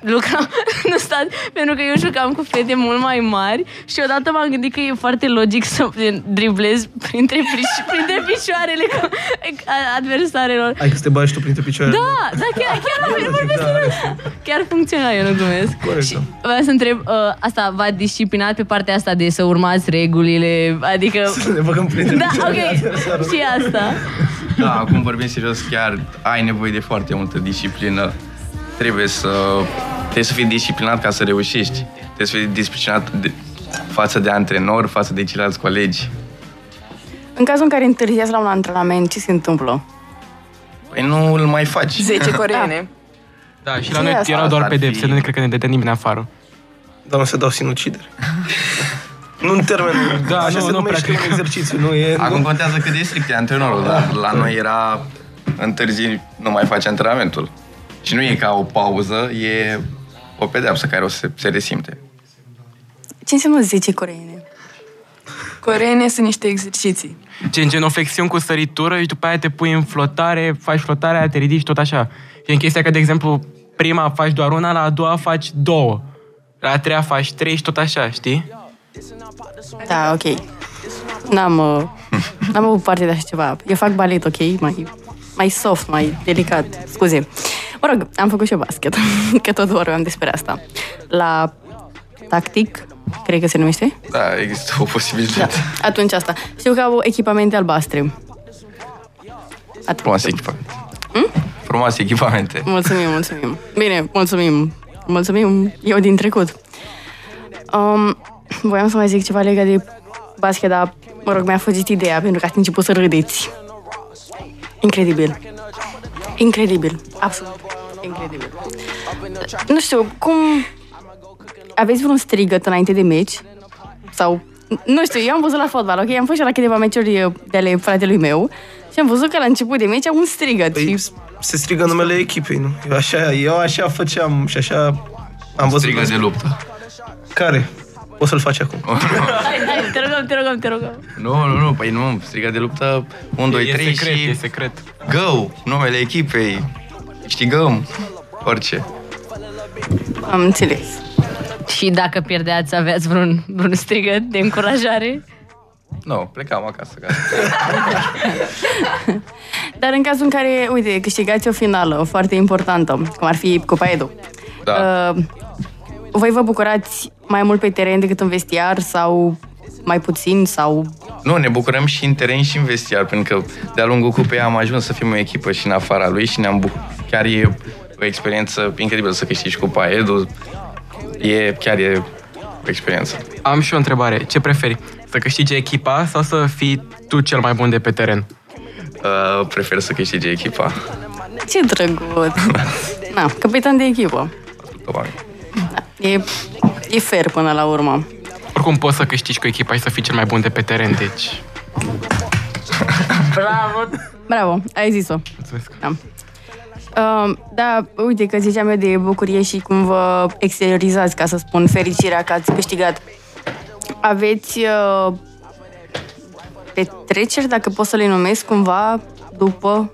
lucram, nu stat, pentru că eu jucam cu fete mult mai mari și odată m-am gândit că e foarte logic să driblez printre, piș- printre picioarele cu- a- adversarelor. Ai că să te bagi tu printre picioare. Da, da, chiar, chiar, chiar vorbesc da, serios. Chiar funcționa, eu nu glumesc. Corect, Și da. vreau să întreb, uh, asta v-a disciplinat pe partea asta de să urmați regulile, adică... Să ne băgăm printre Da, picioare. ok, și asta. Da, acum vorbim serios, chiar ai nevoie de foarte multă disciplină. Trebuie să, trebuie să fii disciplinat ca să reușești. Trebuie să fii disciplinat, de, față de antrenor, față de ceilalți colegi. În cazul în care întârziați la un antrenament, ce se întâmplă? Păi nu îl mai faci. 10 coreene. Da, și la Ce noi asta? erau doar Asta ar pedepse, fi- nu cred că ne dădea nimeni afară. Dar nu se dau sinucidere. nu în termen, Da, așa nu, se nu numește prea un exercițiu, nu e... Acum nu, contează cât de strict e antrenorul, dar la noi era întârzi, nu mai faci antrenamentul. Și nu e ca o pauză, e o pedeapsă care o să se, se resimte. Ce înseamnă 10 coreene? Coreene sunt niște exerciții. Gen genoflexiuni cu săritură și după aia te pui în flotare, faci flotarea, te ridici tot așa. Și în chestia că, de exemplu, prima faci doar una, la a doua faci două. La a treia faci trei și tot așa, știi? Da, ok. N-am, uh, n-am avut parte de așa ceva. Eu fac balet, ok? Mai, mai soft, mai delicat. Scuze. Mă rog, am făcut și eu basket, că tot vorbeam despre asta. La tactic, cred că se numește? Da, există o Da, posibilitate. atunci asta. Știu că au echipamente albastre. Atât. Frumoase echipamente. Frumoase echipamente. Mulțumim, mulțumim. Bine, mulțumim. Mulțumim, eu din trecut. Um, voiam să mai zic ceva legat de basket, dar, mă rog, mi-a fugit ideea, pentru că ați început să râdeți. Incredibil. Incredibil. Absolut. Incredibil. Nu știu, cum... Aveți vreun strigăt înainte de meci? Sau... Nu știu, eu am văzut la fotbal, ok? Am fost și la câteva meciuri de ale fratelui meu și am văzut că la început de meci au un strigăt. Păi, și... se strigă numele echipei, nu? Eu așa, eu așa făceam și așa am văzut. Strigă de luptă. Care? O să-l faci acum. Hai, hai, te rugăm, te rugăm, te rugăm. Nu, nu, nu, păi nu, strigă de luptă 1, 2, e 3 secret, și e secret. go, numele echipei, câștigăm, orice. Am înțeles. Și dacă pierdeați, aveați vreun, vreun strigăt de încurajare? Nu, plecam acasă. Gata. Dar în cazul în care, uite, câștigați o finală foarte importantă, cum ar fi Cupa Edu, Da. uh, voi vă bucurați mai mult pe teren decât în vestiar sau mai puțin sau... Nu, ne bucurăm și în teren și în vestiar, pentru că de-a lungul cupei am ajuns să fim o echipă și în afara lui și ne-am bucurat. Chiar e o experiență incredibilă să câștigi Cupa Edu. E, chiar e o experiență. Am și o întrebare. Ce preferi? Să câștige echipa sau să fii tu cel mai bun de pe teren? Uh, prefer să câștige echipa. Ce drăguț! Na, capitan de echipă. Da, e, e fair până la urmă. Oricum poți să câștigi cu echipa și să fii cel mai bun de pe teren, deci... Bravo! Bravo, ai zis-o. Mulțumesc. Da. Uh, da, uite că ziceam eu de bucurie și cum vă exteriorizați, ca să spun, fericirea că ați câștigat. Aveți uh, petreceri, dacă pot să le numesc cumva, după,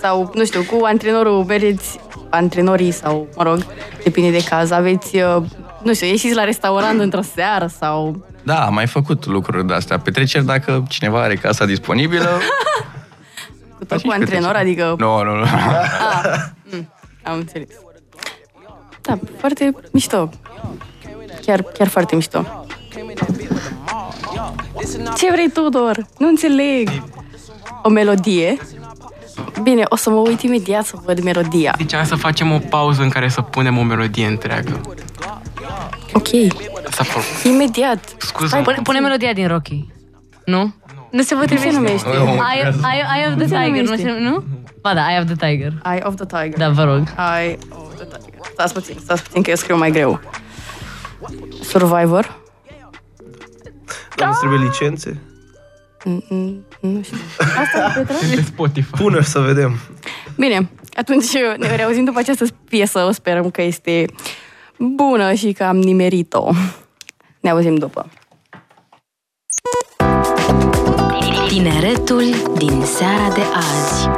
sau, nu știu, cu antrenorul mergeți, antrenorii sau, mă rog, depinde de caz, aveți, uh, nu știu, ieșiți la restaurant într-o seară sau... Da, am mai făcut lucruri de astea. Petreceri dacă cineva are casa disponibilă. Cu tot cu antrenor, adică... Nu, nu, nu. Ah, mm, am înțeles. Da, foarte mișto. Chiar, chiar foarte mișto. Ce vrei, Tudor? Nu înțeleg. O melodie? Bine, o să mă uit imediat să văd melodia. Ziceam să facem o pauză în care să punem o melodie întreagă. Ok, Asta for... imediat. Scuză. Hai, Pune, pune melodia din Rocky. Nu? Nu se Cum se potrivește. numește? Eye, eye, eye of the se Tiger, nu numește? se nu? Ba da, Eye of the Tiger. Eye of the Tiger. Da, vă rog. Eye of the Tiger. Stați puțin, stați puțin că eu scriu mai greu. Survivor? Nu trebuie licențe? Mm-mm, nu știu. Asta Spotify. Pune să vedem. Bine, atunci ne reauzim după această piesă. O sperăm că este bună și că am nimerit-o. Ne auzim după. Tineretul din seara de azi.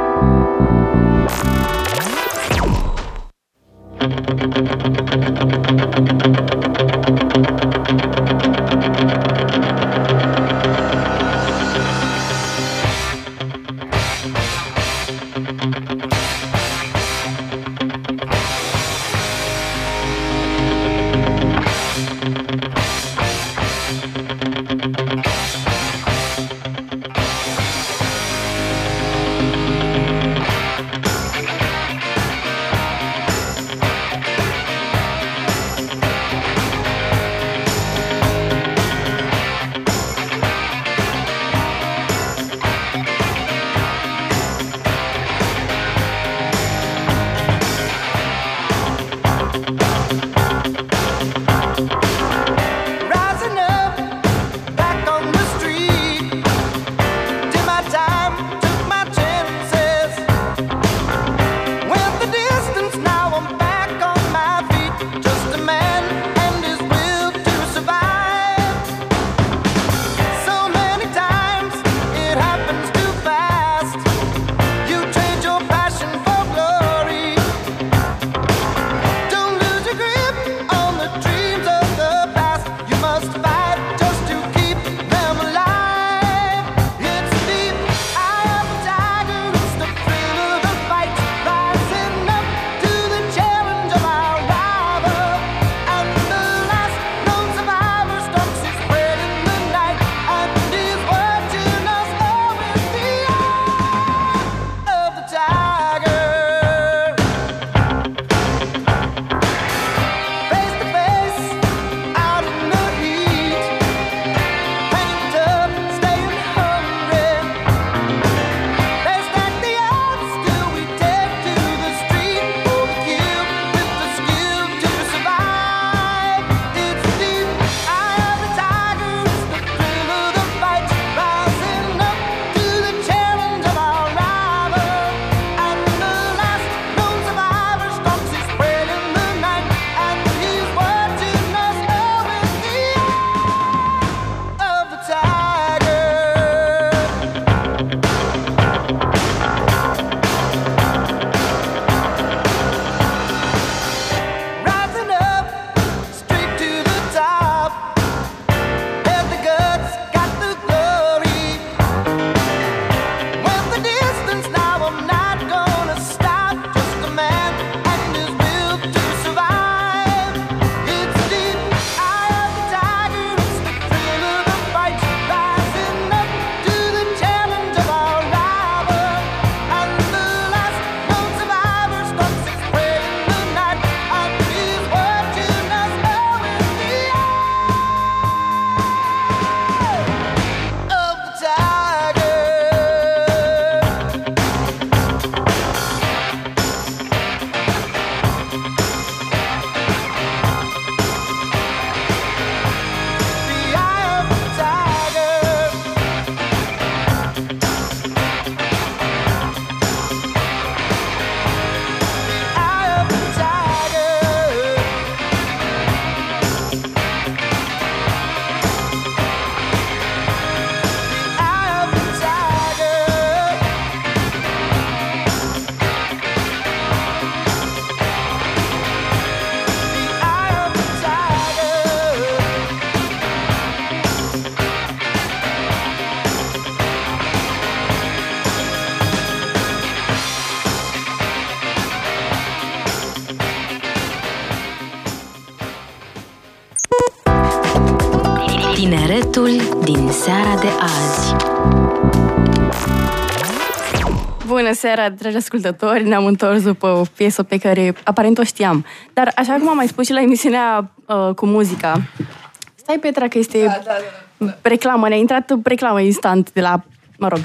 Seara, dragi ascultători! Ne-am întors după o piesă pe care aparent o știam. Dar așa cum am mai spus și la emisiunea uh, cu muzica, stai Petra că este da, da, da. reclamă, ne-a intrat reclamă instant de la, mă rog,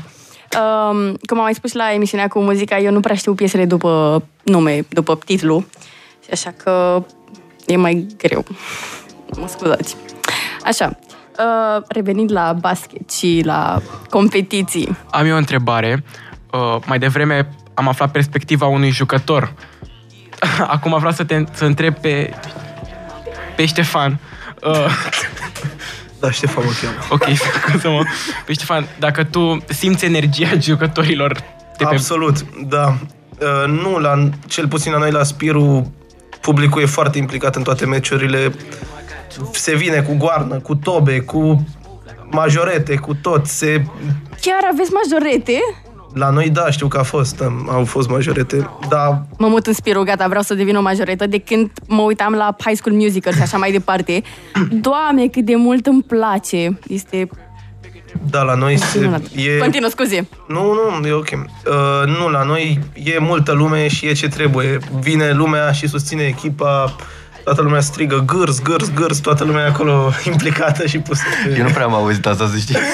Um, cum am mai spus la emisiunea cu muzica, eu nu prea știu piesele după nume, după titlu. Și așa că e mai greu. Mă scuzați. Așa, uh, revenind la basket și la competiții. Am eu o întrebare. Uh, mai devreme am aflat perspectiva unui jucător. Acum vreau să te să întreb pe, pe Ștefan. Uh, Da, Ștefan mă cheamă. ok, scuză-mă. Pe Ștefan, dacă tu simți energia jucătorilor de pe... Absolut, da. Uh, nu, la, cel puțin la noi la Spiru, publicul e foarte implicat în toate meciurile. Se vine cu goarnă, cu tobe, cu majorete, cu tot. Se, Chiar aveți majorete? La noi, da, știu că a fost, am- au fost majorete, dar Mă mut în Spiru, gata, vreau să devin o majoretă de când mă uitam la High School Musical și așa mai departe. Doamne, cât de mult îmi place. Este da, la noi se, minunat. e... Continuă, scuze. Nu, nu, e ok. Uh, nu, la noi e multă lume și e ce trebuie. Vine lumea și susține echipa, toată lumea strigă gârs, gârs, gârs, toată lumea e acolo implicată și pusă pe... Eu nu prea am auzit asta, să știi.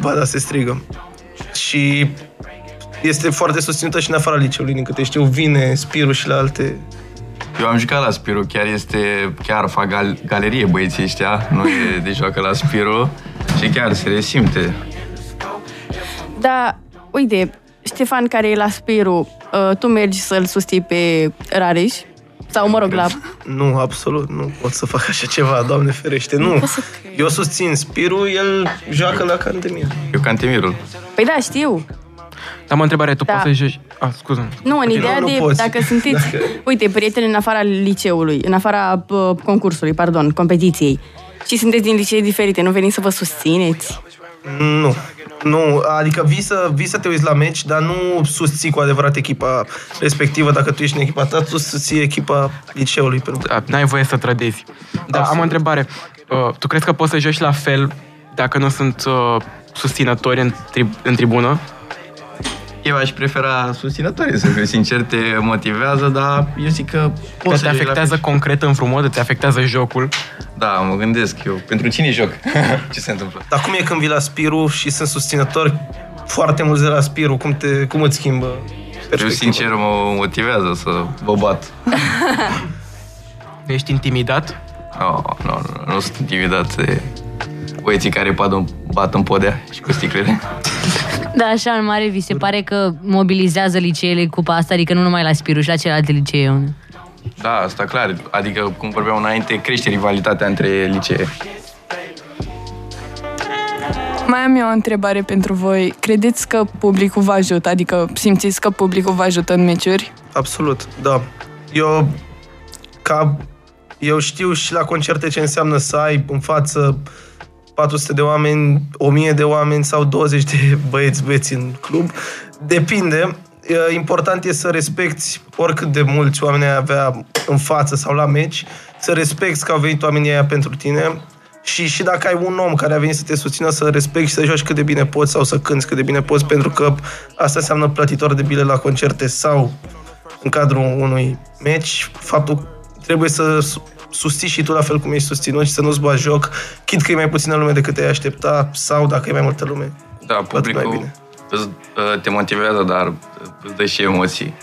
Ba da, se strigă. Și este foarte susținută și în afara liceului, din câte știu, vine Spiru și la alte... Eu am jucat la Spiro, chiar este, chiar fac gal- galerie băieții ăștia, nu e de joacă la Spiro și chiar se resimte. Da, uite, Ștefan care e la Spiru, uh, tu mergi să-l susții pe Rareș? Sau, mă rog, la... Nu, absolut, nu pot să fac așa ceva, Doamne ferește, nu. pot să cred. Eu susțin Spiru, el joacă la Cantemir. Eu Cantemirul. Păi da, știu. Am o întrebare, tu Da. poți să joci... Ah, scuză Nu, în ideea nu de poți. dacă sunteți, Dacă- uite, prieteni în afara liceului, în afara uh, concursului, pardon, competiției, și sunteți din licee diferite, nu veniți să vă susțineți? Nu. Nu, adică vii să, vii să te uiți la meci, dar nu susții cu adevărat echipa respectivă. Dacă tu ești în echipa ta, tu susții echipa liceului. Pentru că Da, n-ai voie să trădezi. Da, am Absolut. o întrebare. Uh, tu crezi că poți să joci la fel dacă nu sunt uh, susținători în, tri- în tribună? Eu aș prefera susținătorii, să fiu sincer, te motivează, dar eu zic că Că poți te să joci la afectează fel. concret în frumos, te afectează jocul. Da, mă gândesc eu. Pentru cine joc? Ce se întâmplă? Dar cum e când vii la Spiru și sunt susținători foarte mulți de la Spiru? Cum, te, cum îți schimbă Eu, perspectiva? sincer, mă motivează să vă bat. Ești intimidat? No, nu, nu, nu sunt intimidat de băieții care bat în, bat în podea și cu sticlele. Da, așa, în mare, vi se pare că mobilizează liceele cupa asta, adică nu numai la Spiruș, și la celelalte licee. Da, asta clar. Adică, cum vorbeam înainte, crește rivalitatea între licee. Mai am eu o întrebare pentru voi. Credeți că publicul vă ajută? Adică simțiți că publicul vă ajută în meciuri? Absolut, da. Eu, ca, eu știu și la concerte ce înseamnă să ai în față 400 de oameni, 1000 de oameni sau 20 de băieți beți în club. Depinde. E, Important e să respecti oricât de mulți oameni ai avea în față sau la meci, să respecti că au venit oamenii aia pentru tine și, și dacă ai un om care a venit să te susțină, să respecti și să joci cât de bine poți sau să cânti cât de bine poți, pentru că asta înseamnă plătitor de bile la concerte sau în cadrul unui meci, faptul trebuie să su- susții și tu la fel cum ești susținut și să nu-ți bagi joc, chit că e mai puțină lume decât te-ai aștepta sau dacă e mai multă lume. Da, mai publicul bine. îți, uh, te motivează, dar îți dă și emoții.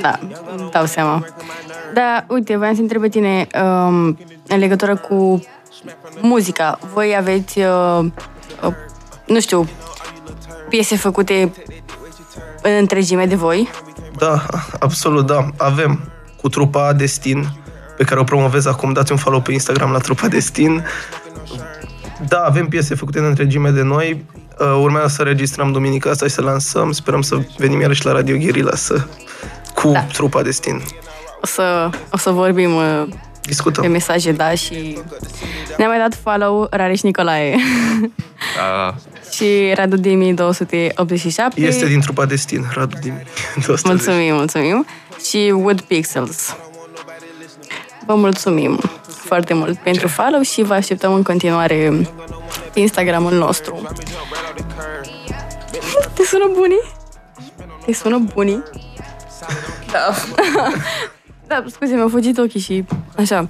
Da, îmi dau seama. Da, uite, voiam să întreb pe tine um, în legătură cu muzica. Voi aveți, uh, uh, nu știu, piese făcute în întregime de voi? Da, absolut, da. Avem cu trupa Destin, pe care o promovez acum. Dați un follow pe Instagram la trupa Destin. Da, avem piese făcute în întregime de noi. Uh, Urmează să registrăm duminica asta și să lansăm. Sperăm să venim iarăși la Radio Guerilla să... cu Da. trupa Destin. O să, o să vorbim uh, pe Discutăm. mesaje, da, și ne-a mai dat follow Rareș Nicolae Da, și Radu Dimi 287. Este din trupa Destin, Radu Dimi. 210. Mulțumim, mulțumim. Și Wood Pixels. Vă mulțumim. foarte mult pentru follow și vă așteptăm în continuare pe Instagramul nostru. Te sună bunii? Te sună bunii? Da. da, scuze, mi-au fugit ochii și așa.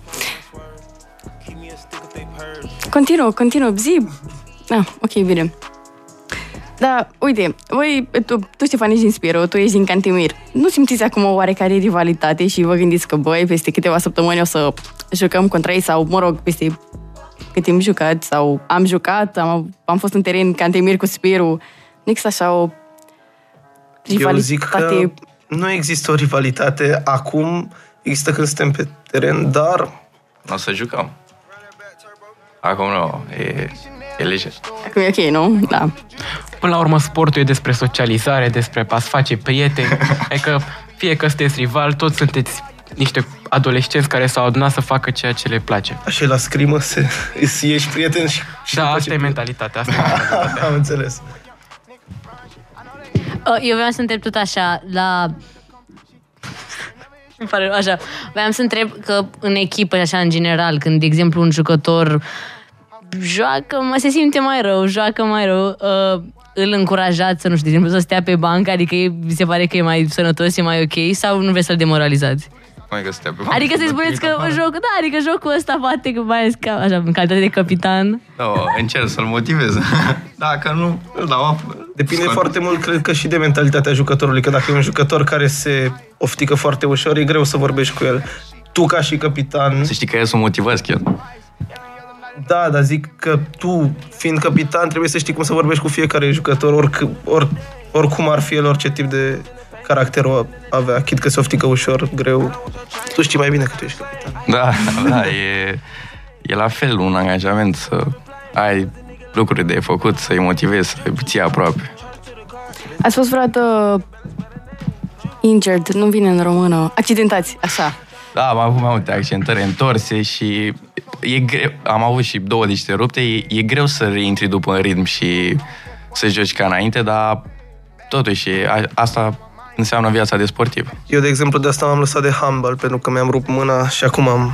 Continuă, continuă, zi. Ah, ok, bine. Da, uite, voi, tu, tu Ștefan, ești din Spiro, tu ești din Cantimir. Nu simțiți acum o oarecare rivalitate și vă gândiți că, băi, peste câteva săptămâni o să jucăm contra ei sau, mă rog, peste cât timp jucat sau am jucat, am, am fost în teren Cantimir cu Spiro. Nu există așa o rivalitate. Eu zic că nu există o rivalitate acum, există când suntem pe teren, dar O să jucăm. Acum nu, e, e lejer. Acum e ok, nu? Da. Până la urmă, sportul e despre socializare, despre a face prieteni. adică, fie că sunteți rival, toți sunteți niște adolescenți care s-au adunat să facă ceea ce le place. așa e la scrimă, se, să ieși prieten și... și Da, după asta ce- e mentalitatea. Asta e mentalitatea. Am înțeles. Uh, Eu vreau să întreb tot așa, la... Îmi pare rău, așa. Vreau să întreb că în echipă, așa, în general, când, de exemplu, un jucător joacă, mă, se simte mai rău, joacă mai rău, uh, îl încurajați să, nu știu, de exemplu, să stea pe bancă, adică e, vi se pare că e mai sănătos, e mai ok, sau nu vreți să-l demoralizați? Cum e că stea pe Adică să-i spuneți că joc, da, adică jocul ăsta poate că mai ales ca, așa, în calitate de capitan. Da, încerc să-l motivez. Dacă nu, îl dau apă. Depinde Scot. foarte mult, cred că și de mentalitatea jucătorului, că dacă e un jucător care se oftică foarte ușor, e greu să vorbești cu el. Tu, ca și capitan, Să știi că eu sunt motivați chiar. Da, dar zic că tu, fiind capitan, trebuie să știi cum să vorbești cu fiecare jucător, oric, or, oricum ar fi el, orice tip de caracter o avea. Chit că se oftică ușor, greu. Tu știi mai bine că tu ești capitan. Da, da, e, e la fel un angajament să ai lucruri de făcut, să-i motivezi, să-i ții aproape. Ați fost vreodată injured, nu vine în română, accidentați, așa. Da, am avut mai multe accentări întorse și e greu, am avut și două diște rupte, e, e greu să reintri după în ritm și să joci ca înainte, dar totuși a, asta înseamnă viața de sportiv. Eu, de exemplu, de asta m-am lăsat de handball, pentru că mi-am rupt mâna și acum am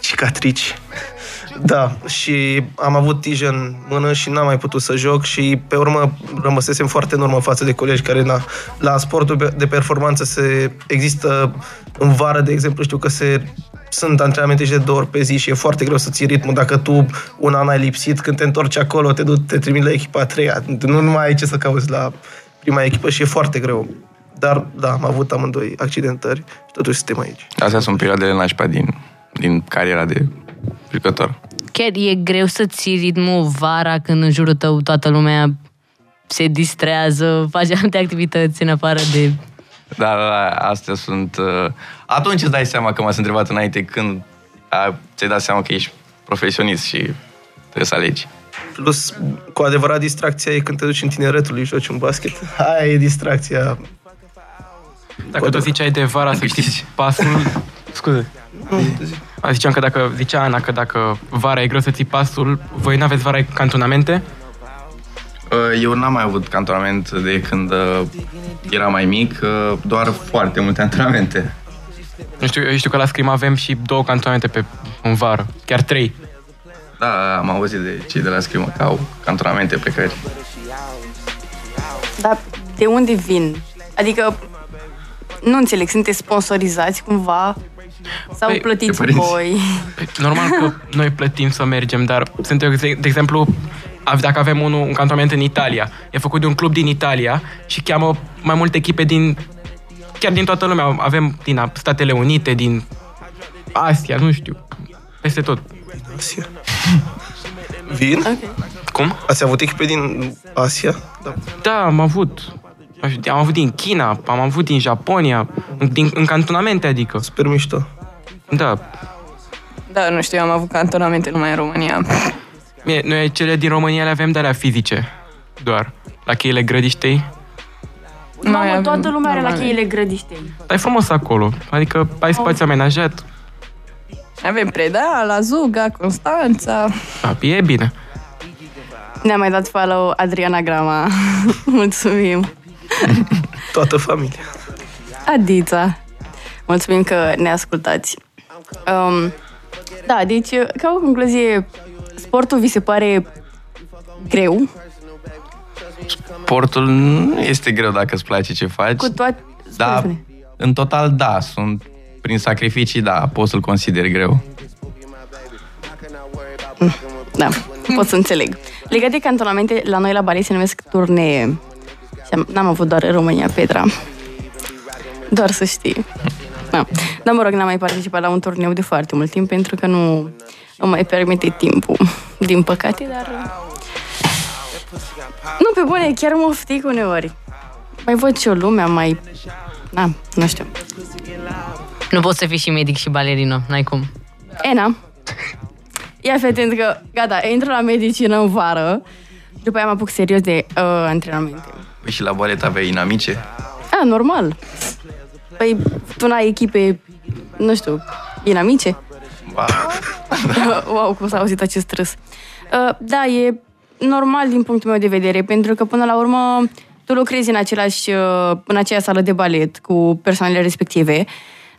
cicatrici. Da, și am avut tijă în mână și n-am mai putut să joc și pe urmă rămăsesem foarte în urmă față de colegi care na, la sportul de performanță se există în vară, de exemplu, știu că se sunt antrenamente și de două ori pe zi și e foarte greu să ții ritmul. Dacă tu un an ai lipsit, când te întorci acolo, te, duci, te trimit la echipa a treia. Nu, nu mai ai ce să cauți la prima echipă și e foarte greu. Dar, da, am avut amândoi accidentări și totuși suntem aici. Astea sunt perioadele nașpa din, din cariera de jucător. Chiar e greu să ții ritmul vara când în jurul tău toată lumea se distrează, face alte activități în afară de... Da, da, da, astea sunt... Uh, atunci îți dai seama că m-ați întrebat înainte când a, ți-ai dat seama că ești profesionist și trebuie să alegi. Plus, cu adevărat, distracția e când te duci în tineretul și joci un basket. Aia e distracția. Dacă tot ziceai de vara să știi pasul... Scuze. A, ziceam că dacă, zicea Ana că dacă vara e greu să ții pasul, voi nu aveți vara cantonamente? Uh, Eu n-am mai avut cantonament de când uh, eram mai mic, uh, doar foarte multe antrenamente. Nu știu, eu știu că la Scrim avem și două cantonamente pe în vară, chiar trei. Da, da, am auzit de cei de la scrimă că au cantonamente plecări. Dar de unde vin? Adică, nu înțeleg, sunteți sponsorizați cumva? Sau Păi, plătiți de părinți. voi? Păi, Normal că noi plătim să mergem, dar sunt, eu, de exemplu, av- dacă avem unul, un cantonament în Italia, e făcut de un club din Italia și cheamă mai multe echipe din, chiar din toată lumea. Avem din Statele Unite, din Asia, nu știu, peste tot. Asia. Vin? Cum? Ați avut echipe din Asia? Da. Da, am avut. Am avut din China, am avut din Japonia, din, în cantonamente, adică. Super mișto. Da. Da, nu știu, eu am avut cantonamente numai în România. Mie, noi cele din România le avem de alea fizice, doar. La cheile grădiștei. Noi Mamă, avem toată lumea are la normale. cheile grădiștei. Dar e frumos acolo. Adică ai spațiu amenajat. Avem Preda, la Zuga, Constanța. Da, e bine. Ne-a mai dat follow Adriana Grama. Mulțumim. Toată familia. Adița. Mulțumim că ne ascultați. Um, Da, deci, ca o concluzie, sportul vi se pare greu? Sportul nu este greu dacă îți place ce faci. Cu toate... da, spune-spune. în total, da, sunt prin sacrificii, da, pot să-l consider greu. Da, pot să înțeleg. Legat de cantonamente, la noi la Bali se numesc turnee. Și am- N-am avut doar în România, Petra. Doar să știi. Da. Dar mă rog, n-am mai participat la un turneu de foarte mult timp pentru că nu îmi mai permite timpul, din păcate, dar... Nu, pe bune, chiar mă oftic uneori. Mai văd și o lumea, mai... Na, nu știu. Nu poți să fii și medic și balerină, n-ai cum. Ena. Ia fi atent că, gata, intru la medicină în vară, după aia mă apuc serios de uh, antrenamente. Păi și la balet aveai inamice? A, normal. Păi, tu n-ai echipe, nu știu, inamice? Ba, wow, cum s-a auzit acest râs. Uh, da, e normal din punctul meu de vedere, pentru că până la urmă tu lucrezi în, același, uh, în aceeași sală de balet cu persoanele respective,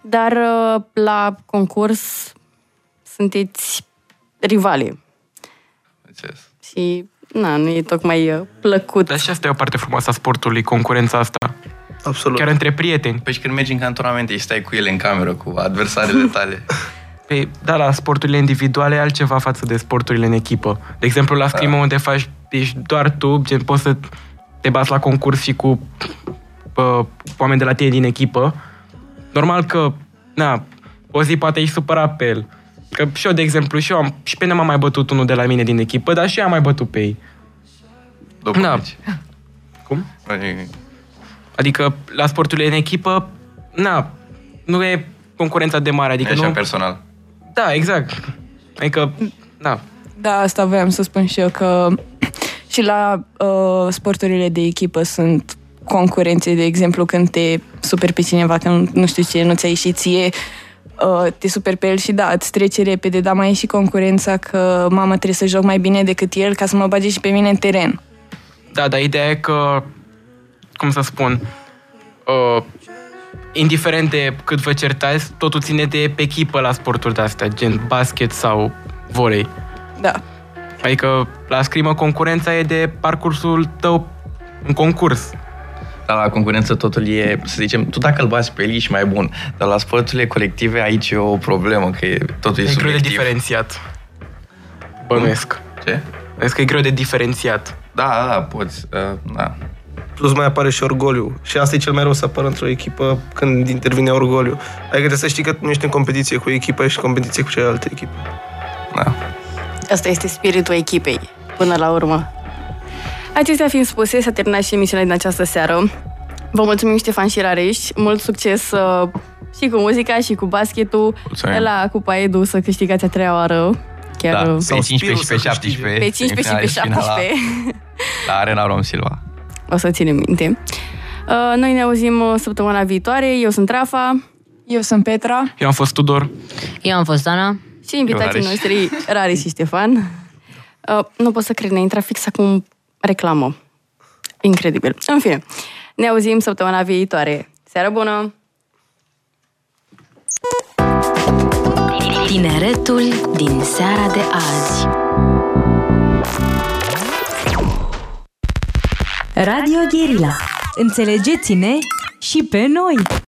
dar uh, la concurs sunteți rivale înțeles. și na, nu e tocmai uh, plăcut. Dar și asta e o parte frumoasă a sportului, concurența asta. Absolut. Chiar între prieteni. Păi și când mergi în cantonamente și stai cu ele în cameră, cu adversarele tale. Păi, da, la sporturile individuale e altceva față de sporturile în echipă. De exemplu, la scrimă unde faci, ești doar tu, gen, poți să te bați la concurs și cu uh, oameni de la tine din echipă. Normal că, na, o zi poate ești supărat pe el. Că și eu, de exemplu, și eu am, și pe mine m-a mai bătut unul de la mine din echipă, dar și eu am mai bătut pe ei. După Da. meci. Cum? Păi, Adică la sporturile în echipă, na, nu e concurența de mare, adică Așa nu... personal. Da, exact. Adică, da, Da, asta voiam să spun și eu, că și la uh, sporturile de echipă sunt concurențe, de exemplu, când te super pe cineva, că nu, nu știu ce, nu ți-a ieșit ție, uh, te super pe el și da, îți trece repede, dar mai e și concurența că mama trebuie să joc mai bine decât el ca să mă bage și pe mine în teren. Da, dar ideea e că, cum să spun, uh, indiferent de cât vă certați, totul ține de pe echipă la sporturi de astea, gen basket sau volei. Da. Adică la scrimă concurența e de parcursul tău în concurs. Dar la concurență totul e, să zicem, tu dacă îl bați pe el ești mai bun. Dar la sporturile colective aici e o problemă, că e, totul e, E greu de subiectiv. diferențiat. Bănuiesc. Ce? Bănuiesc că e greu de diferențiat. Da, da, poți. Uh, da. Plus mai apare și orgoliu. Și asta e cel mai rău să apară într-o echipă când intervine orgoliu. Adică trebuie să știi că nu ești în competiție cu echipa, ești în competiție cu celelalte echipe. da. Asta este spiritul echipei, până la urmă. Acestea fiind spuse, s-a terminat și emisiunea din această seară. Vă mulțumim, Ștefan și Rareș. Mult succes uh, și cu muzica și cu basketul. Mulțumim. La Cupa Edu să câștigați a treia oară. Chiar da. uh, Pe Sau 15 și pe Spirul să câștige. 17. pe 15 și pe semifinale, finala 17. La Arena Rom Silva. O să ținem minte. Uh, Noi ne auzim uh, săptămâna viitoare. Eu sunt Rafa Eu sunt Petra. Eu am fost Tudor. Eu am fost Ana. și invitații Rareș. noștri, Rari și Ștefan. Uh, Nu pot să cred, ne intra fix acum reclamă. Incredibil. În fine, ne auzim săptămâna viitoare. Seară bună! Tineretul din seara de azi. Radio Guerilla. Înțelegeți-ne și pe noi!